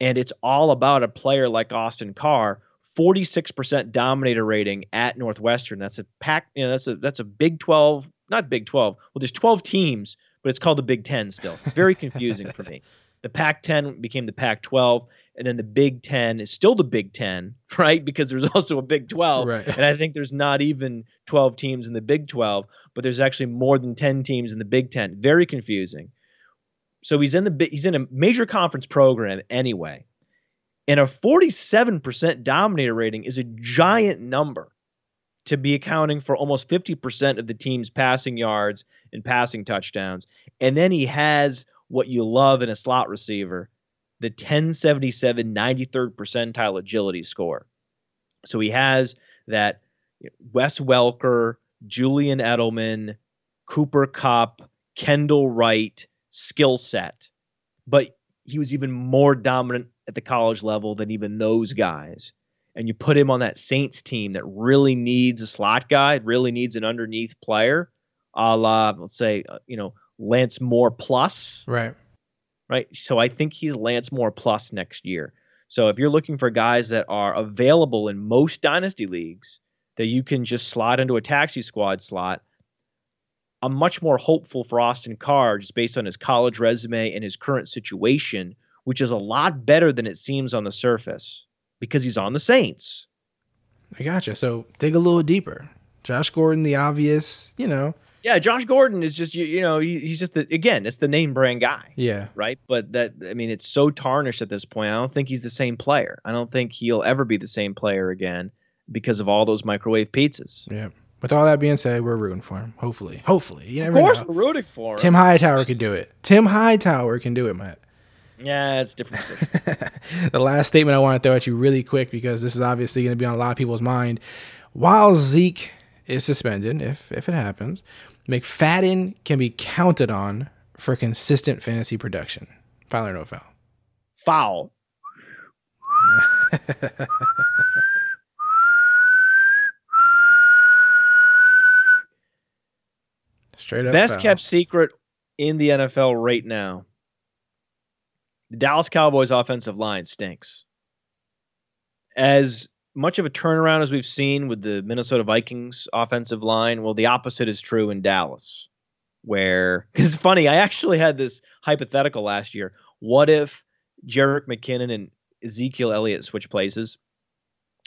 And it's all about a player like Austin Carr 46% dominator rating at Northwestern. That's a pack, you know, that's a that's a Big 12, not Big 12. Well, there's 12 teams, but it's called the Big 10 still. It's very confusing for me. The Pac 10 became the Pac 12, and then the Big 10 is still the Big 10, right? Because there's also a Big 12. Right. And I think there's not even 12 teams in the Big 12, but there's actually more than 10 teams in the Big 10. Very confusing. So he's in the he's in a major conference program anyway. And a 47% dominator rating is a giant number to be accounting for almost 50% of the team's passing yards and passing touchdowns. And then he has what you love in a slot receiver, the 1077 93rd percentile agility score. So he has that Wes Welker, Julian Edelman, Cooper Kupp, Kendall Wright skill set. But he was even more dominant at the college level than even those guys. And you put him on that Saints team that really needs a slot guy, really needs an underneath player, a la, let's say, uh, you know, Lance Moore plus, Right. right? So I think he's Lance Moore plus next year. So if you're looking for guys that are available in most dynasty leagues that you can just slot into a taxi squad slot, I'm much more hopeful for Austin Carr just based on his college resume and his current situation, which is a lot better than it seems on the surface because he's on the Saints. I gotcha. So dig a little deeper. Josh Gordon, the obvious, you know. Yeah, Josh Gordon is just you, you know he, he's just the, again it's the name brand guy. Yeah. right? But that I mean, it's so tarnished at this point. I don't think he's the same player. I don't think he'll ever be the same player again because of all those microwave pizzas. Yeah. With all that being said, we're rooting for him. Hopefully. Hopefully. You Of course, know. we're rooting for him. Tim Hightower can do it. Tim Hightower can do it, Matt. Yeah, it's different the last statement I want to throw at you really quick because this is obviously going to be on a lot of people's mind. While Zeke is suspended, if if it happens, McFadden can be counted on for consistent fantasy production. Foul or no foul? Foul. Straight up. Best foul. kept secret in the NFL right now. The Dallas Cowboys offensive line stinks. As much of a turnaround as we've seen with the Minnesota Vikings offensive line, well, the opposite is true in Dallas. Where it's funny, I actually had this hypothetical last year. What if Jerick McKinnon and Ezekiel Elliott switch places?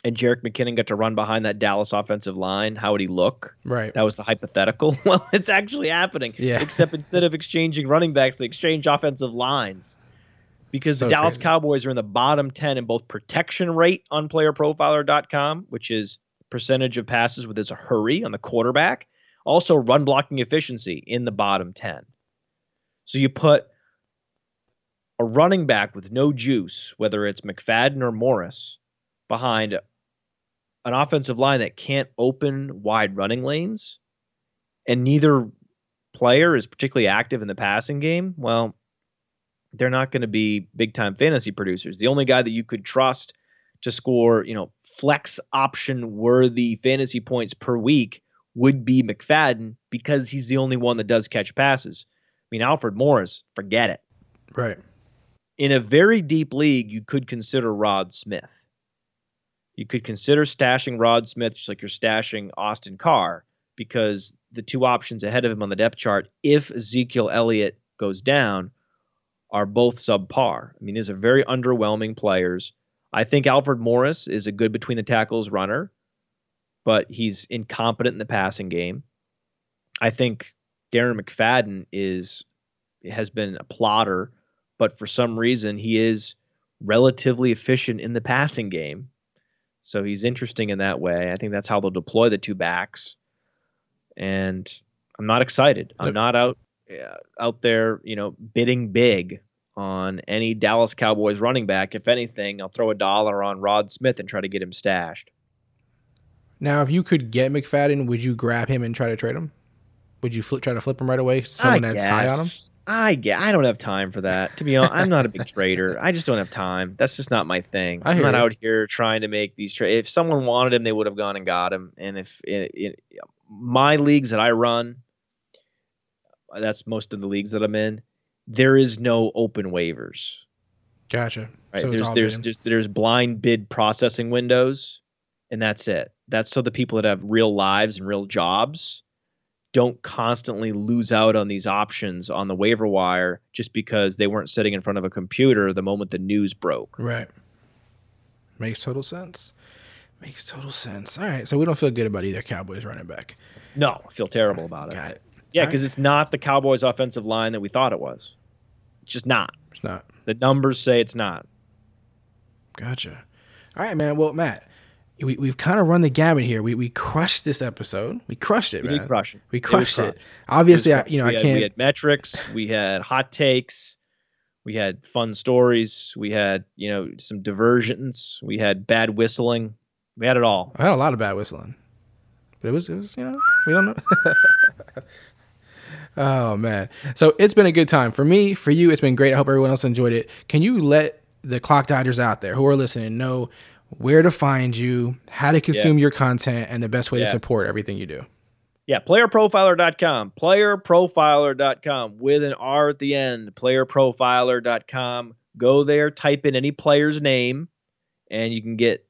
and Jerick McKinnon got to run behind that Dallas offensive line, how would he look? Right. That was the hypothetical. Well, it's actually happening. Yeah. Except instead of exchanging running backs, they exchange offensive lines. Because So the Dallas crazy. Cowboys are in the bottom 10 in both protection rate on playerprofiler.com, which is percentage of passes with his hurry on the quarterback, also run blocking efficiency in the bottom 10. So you put a running back with no juice, whether it's McFadden or Morris, behind an offensive line that can't open wide running lanes, and neither player is particularly active in the passing game, well, they're not going to be big time fantasy producers. The only guy that you could trust to score, you know, flex option worthy fantasy points per week would be McFadden because he's the only one that does catch passes. I mean, Alfred Morris, forget it. Right. In a very deep league, you could consider Rod Smith. You could consider stashing Rod Smith just like you're stashing Austin Carr because the two options ahead of him on the depth chart, if Ezekiel Elliott goes down, are both subpar. I mean, these are very underwhelming players. I think Alfred Morris is a good between the tackles runner, but he's incompetent in the passing game. I think Darren McFadden is has been a plotter, but for some reason he is relatively efficient in the passing game. So he's interesting in that way. I think that's how they'll deploy the two backs. And I'm not excited. I'm not out Uh, out there, you know, bidding big on any Dallas Cowboys running back. If anything, I'll throw a dollar on Rod Smith and try to get him stashed. Now, if you could get McFadden, would you grab him and try to trade him? Would you flip, try to flip him right away? Someone I that's high on him. I get. I don't have time for that. To be honest, I'm not a big trader. I just don't have time. That's just not my thing. I I'm not you. out here trying to make these trades. If someone wanted him, they would have gone and got him. And if in, in my leagues that I run, that's most of the leagues that I'm in. There is no open waivers. Gotcha. Right? So there's all there's bidding. just there's blind bid processing windows, and that's it. That's so the people that have real lives and real jobs don't constantly lose out on these options on the waiver wire just because they weren't sitting in front of a computer the moment the news broke. Right. Makes total sense. Makes total sense. All right. So we don't feel good about either Cowboys running back. No, I feel terrible about it. Got it. Yeah, because it's not the Cowboys' offensive line that we thought it was. It's just not. It's not. The numbers say it's not. Gotcha. All right, man. Well, Matt, we, we've kind of run the gamut here. We we crushed this episode. We crushed it, We man. crush it. We It crushed it. crushed. Obviously, It I, you know, I had, can't. We had metrics. We had hot takes. We had fun stories. We had you know some diversions. We had bad whistling. We had it all. I had a lot of bad whistling, but it was, it was, you know, we don't know. oh man, so it's been a good time for me, for you. It's been great. I hope everyone else enjoyed it. Can you let the clock dodgers out there who are listening know where to find you, how to consume Yes. your content, and the best way Yes. to support everything you do? Yeah, playerprofiler.com. Playerprofiler.com with an R at the end. Playerprofiler.com. Go there, type in any player's name, and you can get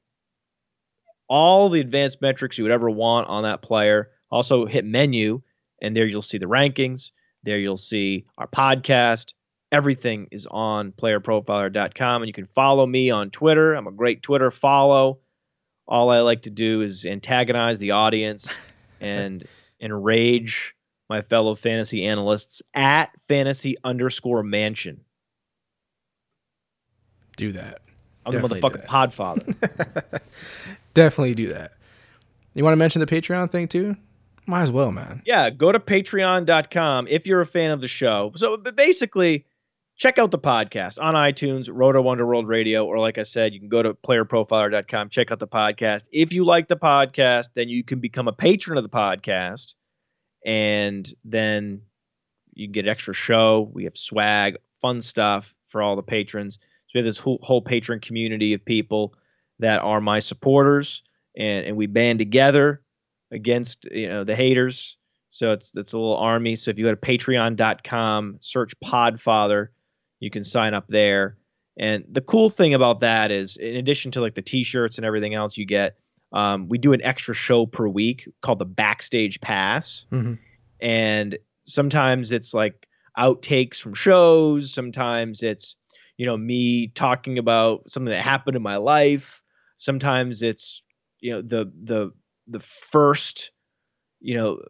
all the advanced metrics you would ever want on that player. Also, hit menu, and there you'll see the rankings. There you'll see our podcast. Everything is on playerprofiler.com, and you can follow me on Twitter. I'm a great Twitter follow. All I like to do is antagonize the audience and enrage my fellow fantasy analysts at fantasy underscore mansion. Do that. I'm the Definitely do motherfucking podfather. Definitely do that. You want to mention the Patreon thing too? Might as well, man. yeah, go to patreon.com if you're a fan of the show. So basically, check out the podcast on iTunes, Roto Underworld Radio, or like I said, you can go to playerprofiler.com, check out the podcast. If you like the podcast, then you can become a patron of the podcast, and then you get extra show. We have swag, fun stuff for all the patrons. So we have this whole, whole patron community of people that are my supporters, and, and we band together against you know the haters. So it's it's a little army. So if you go to patreon.com, search Podfather, you can sign up there. And the cool thing about that is, in addition to like the t-shirts and everything else you get, um, we do an extra show per week called the Backstage Pass. Mhm. And sometimes it's like outtakes from shows. Sometimes it's you know me talking about something that happened in my life. Sometimes it's you know the the the first you know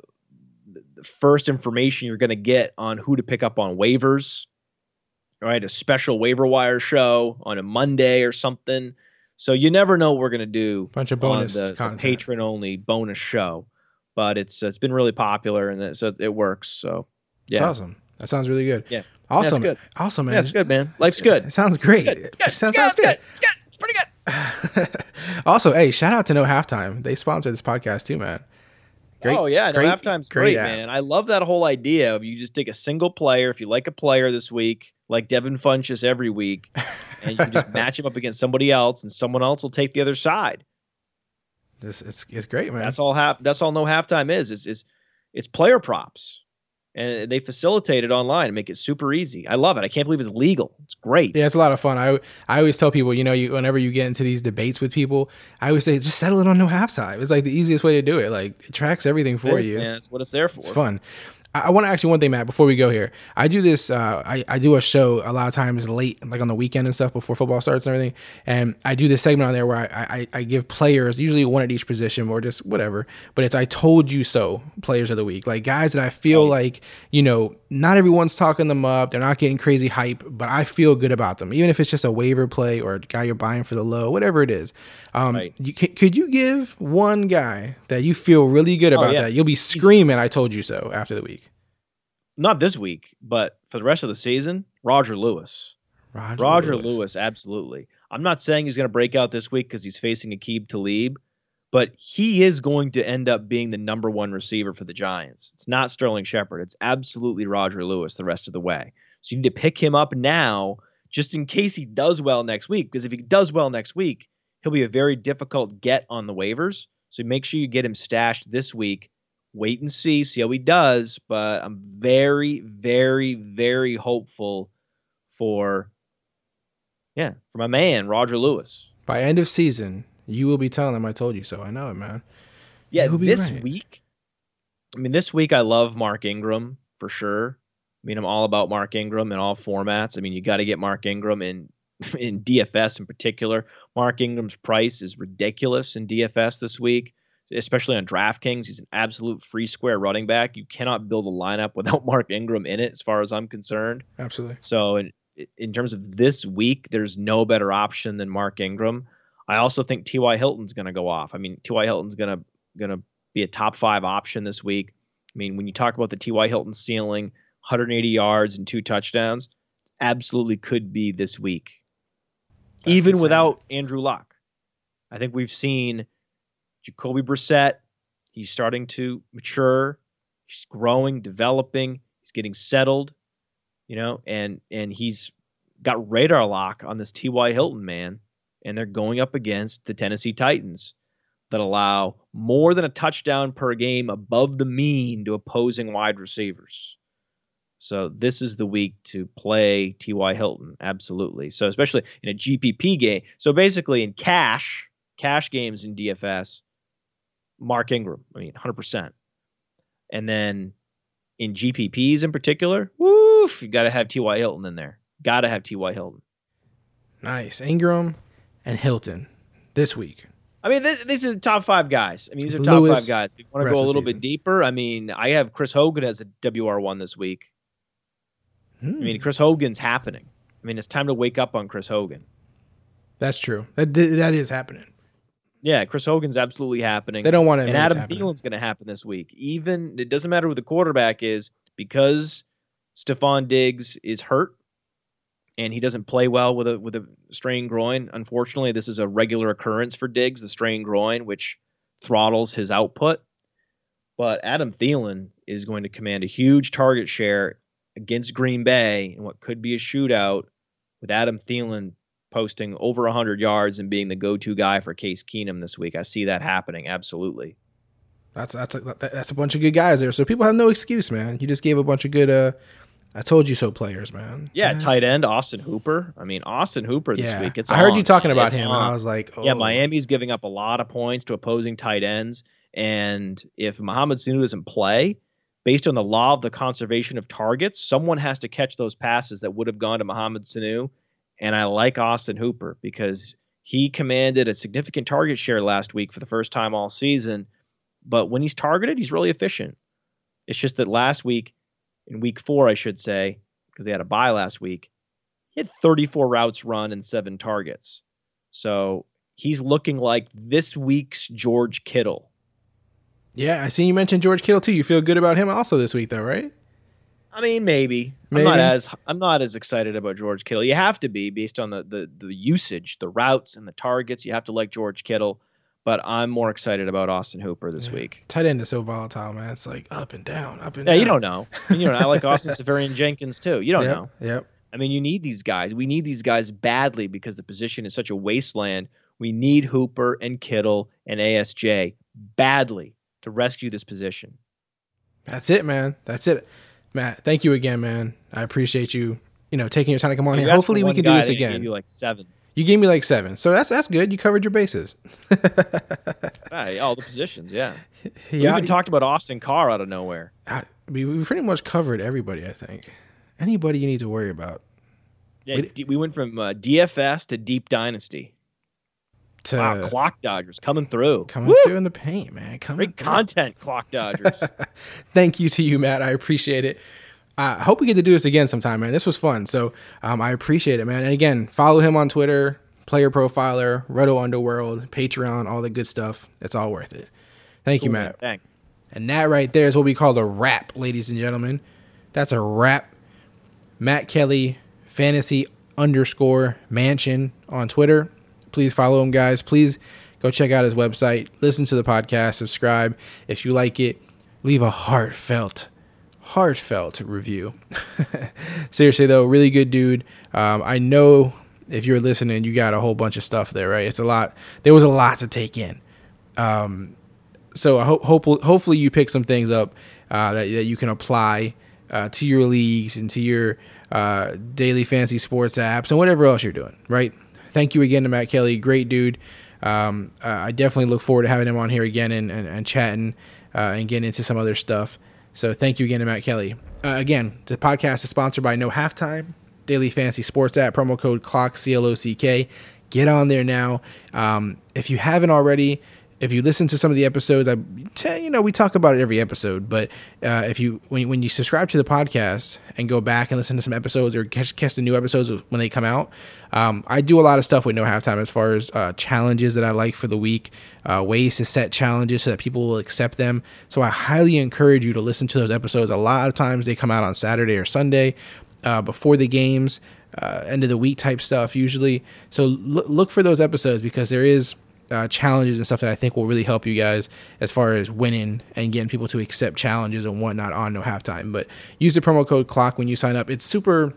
the first information you're going to get on who to pick up on waivers. Right, a special waiver wire show on a Monday or something. So you never know what we're going to do. Bunch of bonus on the, the content. patron only bonus show, but it's it's been really popular and it, so it works. So It's yeah, awesome. That sounds really good. Yeah. Awesome. good. Awesome, man. yeah, it's good, man. Life's good. It sounds great. Good, It sounds, Yeah, sounds good. It's good. It's pretty good. also, hey, shout out to No Halftime. They sponsor this podcast too, man. Great- oh yeah, no halftime's great great, man. I love that whole idea of you just take a single player. If you like a player this week, like Devin Funchess every week, and you just match him up against somebody else, and someone else will take the other side. This it's, it's great, man. That's all. Half. That's all. No halftime is is is it's player props, and they facilitate it online and make it super easy. I love it. I can't believe it's legal. It's great. Yeah, it's a lot of fun. I I always tell people, you know, you whenever you get into these debates with people, I always say just settle it on no halftime. It's like the easiest way to do it. Like it tracks everything for is, you. man. That's what it's there for. It's fun. I, I want to ask you one thing, Matt, before we go here. I do this, uh, I, I do a show a lot of times late, like on the weekend and stuff before football starts and everything. And I do this segment on there where I, I, I give players, usually one at each position or just whatever, but it's I told you so players of the week. Like guys that I feel like, you know, not everyone's talking them up. They're not getting crazy hype, but I feel good about them. Even if it's just a waiver play or a guy you're buying for the low, whatever it is. Um, Right. you, c- could you give one guy that you feel really good about yeah. that? You'll be screaming, I told you so after the week. Not this week, but for the rest of the season, Roger Lewis. Roger, Roger Lewis. absolutely. I'm not saying he's going to break out this week because he's facing Aqib Talib, but he is going to end up being the number one receiver for the Giants. It's not Sterling Shepard. It's absolutely Roger Lewis the rest of the way. So you need to pick him up now just in case he does well next week. Because if he does well next week, he'll be a very difficult get on the waivers. So make sure you get him stashed this week. Wait and see, see how he does. But I'm very, very, very hopeful for yeah, for my man Roger Lewis. By end of season, you will be telling him I told you so. I know it, man. Yeah, this right. week. I mean, this week I love Mark Ingram for sure. I mean, I'm all about Mark Ingram in all formats. I mean, you got to get Mark Ingram in in DFS in particular. Mark Ingram's price is ridiculous in DFS this week, especially on DraftKings. He's an absolute free square running back. You cannot build a lineup without Mark Ingram in it, as far as I'm concerned. Absolutely. So in in terms of this week, there's no better option than Mark Ingram. I also think T.Y. Hilton's going to go off. I mean, T.Y. Hilton's going to going to be a top five option this week. I mean, when you talk about the T.Y. Hilton ceiling, 180 yards and two touchdowns, absolutely could be this week, That's even insane. without Andrew Luck. I think we've seen Jacoby Brissett. He's starting to mature. He's growing, developing. He's getting settled you know, and and he's got radar lock on this T.Y. Hilton man, and they're going up against the Tennessee Titans that allow more than a touchdown per game above the mean to opposing wide receivers. So this is the week to play T.Y. Hilton, absolutely. So especially in a GPP game. So basically in cash, cash games in DFS, Mark Ingram, I mean 100%. And then in GPPs in particular, woof, you got to have T.Y. Hilton in there. Got to have T.Y. Hilton. Nice. Ingram and Hilton this week. I mean, this, these are the top five guys. I mean, these are top Lewis, five guys. If you want to go a little bit deeper, I mean, I have Chris Hogan as a WR1 this week. I Hmm. mean, Chris Hogan's happening. I mean, it's time to wake up on Chris Hogan. That's true. That that is happening. Yeah, Chris Hogan's absolutely happening. They don't want to. and Adam Thielen's going to happen this week. Even it doesn't matter who the quarterback is because Stefon Diggs is hurt and he doesn't play well with a with a strained groin. Unfortunately, this is a regular occurrence for Diggs, the strained groin, which throttles his output. But Adam Thielen is going to command a huge target share against Green Bay in what could be a shootout with Adam Thielen posting over 100 yards and being the go-to guy for Case Keenum this week. I see that happening absolutely. That's that's a, that's a bunch of good guys there. So people have no excuse, man. You just gave a bunch of good. uh I told you so players, man. Yeah, Yes. tight end Austin Hooper. I mean, Austin Hooper this Yeah, week. It's I heard you talking about It's him, and. I was like, oh. Yeah, Miami's giving up a lot of points to opposing tight ends. And if Mohamed Sanu doesn't play, based on the law of the conservation of targets, someone has to catch those passes that would have gone to Mohamed Sanu. And I like Austin Hooper because He commanded a significant target share last week for the first time all season, but when he's targeted, he's really efficient. It's just that last week, in week four, I should say, because they had a bye last week, he had 34 routes run and seven targets. So he's looking like this week's George Kittle. Yeah, I see you mentioned George Kittle too. You feel good about him also this week, though, right? I mean, maybe. Maybe. I'm not as I'm not as excited about George Kittle. You have to be based on the the the usage, the routes, and the targets. You have to like George Kittle, but I'm more excited about Austin Hooper this week. Tight end is so volatile, man. It's like up and down, up and Yeah, down. you don't know. I mean, you know, I like Austin Seferian-Jenkins too. You don't Yep, know. Yep. I mean, you need these guys. We need these guys badly because the position is such a wasteland. We need Hooper and Kittle and ASJ badly to rescue this position. That's it, man. That's it. Matt, thank you again, man. I appreciate you, you know, taking your time to come on You here. Hopefully we can do this again. You like seven. You gave me like seven. So that's that's good. You covered your bases. All the positions, yeah. We yeah. even talked about Austin Carr out of nowhere. I, we, we pretty much covered everybody, I think. Anybody you need to worry about. Yeah, We- D- we went from uh, DFS to Deep Dynasty. To Wow, Clock Dodgers coming through. coming Woo! through in the paint, man. Coming Great through. content, Clock Dodgers. Thank you to you, Matt. I appreciate it. I hope we get to do this again sometime, man. This was fun. So um, I appreciate it, man. And again, follow him on Twitter, Player Profiler, Roto Underworld, Patreon, all the good stuff. It's all worth it. Thank you, Matt. man. Thanks. And that right there is what we call a wrap, ladies and gentlemen. That's a wrap. Matt Kelly, fantasy underscore mansion on Twitter. Please follow him, guys. Please go check out his website. Listen to the podcast. Subscribe. If you like it, leave a heartfelt, heartfelt review. Seriously, though, really good dude. Um, I know if you're listening, you got a whole bunch of stuff there, right? It's a lot. There was a lot to take in so I hope hopefully hopefully you pick some things up uh, that, that you can apply uh, to your leagues and to your uh, daily fancy sports apps and whatever else you're doing. Right. Thank you again to Matt Kelly, great dude. Um, I definitely look forward to having him on here again and, and, and chatting uh, and getting into some other stuff. So thank you again to Matt Kelly. Uh, again, the podcast is sponsored by No Halftime Daily Fantasy Sports app. Promo code CLOCK C L O C K. Get on there now. Um, if you haven't already, if you listen to some of the episodes, I tell you know we talk about it every episode. But uh, if you when when you subscribe to the podcast and go back and listen to some episodes or catch, catch the new episodes when they come out, um, I do a lot of stuff with no halftime as far as uh, challenges that I like for the week, uh, ways to set challenges so that people will accept them. So I highly encourage you to listen to those episodes. A lot of times they come out on Saturday or Sunday uh, before the games, uh, end of the week type stuff usually. So look look for those episodes because there is uh, challenges and stuff that I think will really help you guys as far as winning and getting people to accept challenges and whatnot on no halftime. But use the promo code clock when you sign up. It's super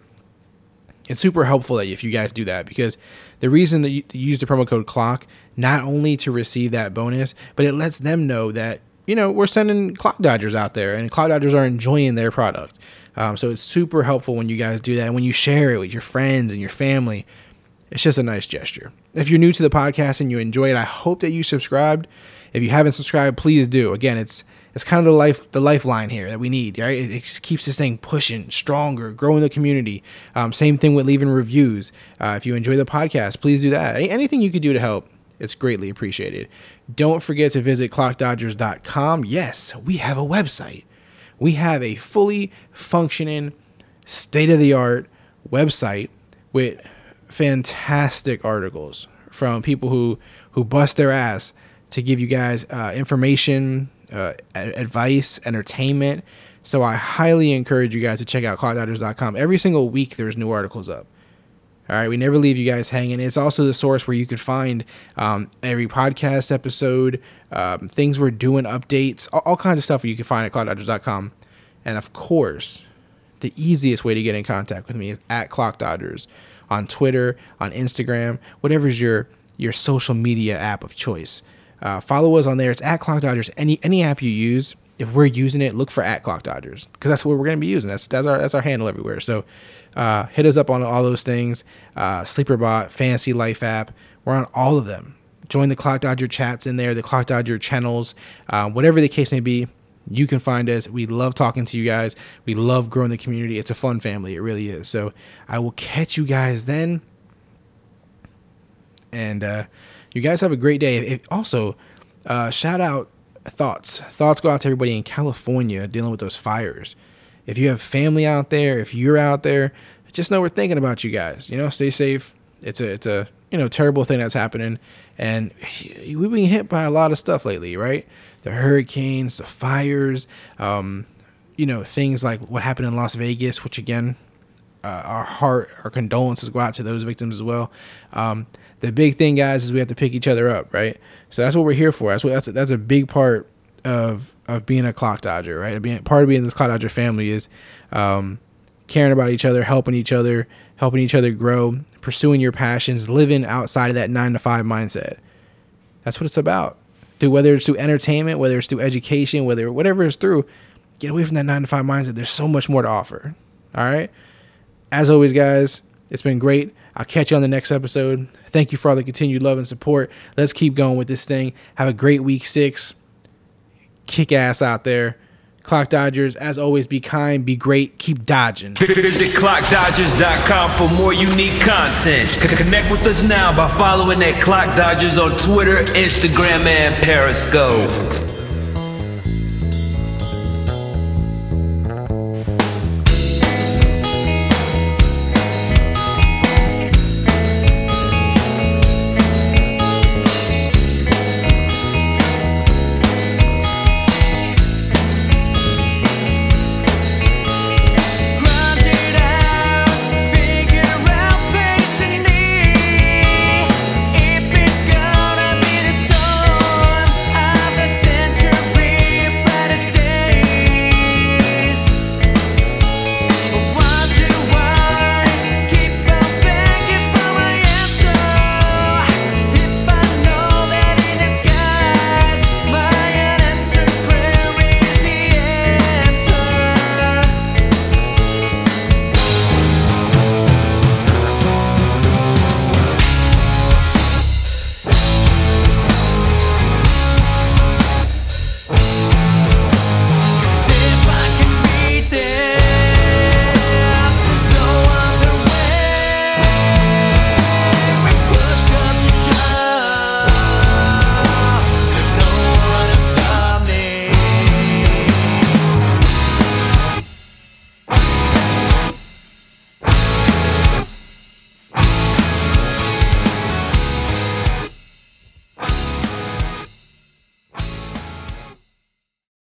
it's super helpful that if you guys do that because the reason that you use the promo code clock not only to receive that bonus but it lets them know that you know we're sending clock dodgers out there and clock dodgers are enjoying their product um, so it's super helpful when you guys do that and when you share it with your friends and your family it's just a nice gesture. If you're new to the podcast and you enjoy it i hope that you subscribed. If you haven't subscribed please do. Again it's it's kind of the life the lifeline here that we need right? It, it just keeps this thing pushing stronger growing the community. Um, same thing with leaving reviews. Uh, if you enjoy the podcast please do that. Anything you could do to help it's greatly appreciated. Don't forget to visit clockdodgers.com yes we have a website. We have a fully functioning state of the art website with fantastic articles from people who who bust their ass to give you guys uh, information, uh, advice, entertainment. So I highly encourage you guys to check out clockdodgers.com. Every single week there's new articles up. All right, we never leave you guys hanging. It's also the source where you could find um, every podcast episode, um, things we're doing, updates, all, all kinds of stuff you can find at clockdodgers.com. And of course, the easiest way to get in contact with me is at Clock Dodgers on Twitter, on Instagram, whatever's your your social media app of choice. Uh, follow us on there. It's at Clock Dodgers. Any any app you use, if we're using it, look for at Clock Dodgers because that's what we're going to be using. That's that's our that's our handle everywhere. So uh, hit us up on all those things. Uh, Sleeperbot, Fantasy Life app. We're on all of them. Join the Clock Dodger chats in there, the Clock Dodger channels, uh, whatever the case may be. You can find us. We love talking to you guys. We love growing the community. It's a fun family. It really is. So I will catch you guys then. And uh, you guys have a great day. Also, uh, shout out thoughts. Thoughts go out to everybody in California dealing with those fires. If you have family out there, if you're out there, just know we're thinking about you guys. You know, stay safe. It's a it's a you know terrible thing that's happening, and we've been hit by a lot of stuff lately, right? The hurricanes, the fires, um, you know, things like what happened in Las Vegas, which again, uh, our heart, our condolences go out to those victims as well. Um, the big thing, guys, is we have to pick each other up, right? So that's what we're here for. That's what that's a, that's a big part of of being a clock dodger, right? Being part of being this clock dodger family is um, caring about each other, helping each other, helping each other grow, pursuing your passions, living outside of that nine to five mindset. That's what it's about. Through whether it's through entertainment, whether it's through education, whether whatever it's through, get away from that nine to five mindset. There's so much more to offer. All right. As always, guys, it's been great. I'll catch you on the next episode. Thank you for all the continued love and support. Let's keep going with this thing. Have a great week six. Kick ass out there. Clock Dodgers, as always, be kind, be great, keep dodging. Visit clockdodgers.com for more unique content. Connect with us now by following at Clock Dodgers on Twitter, Instagram, and Periscope.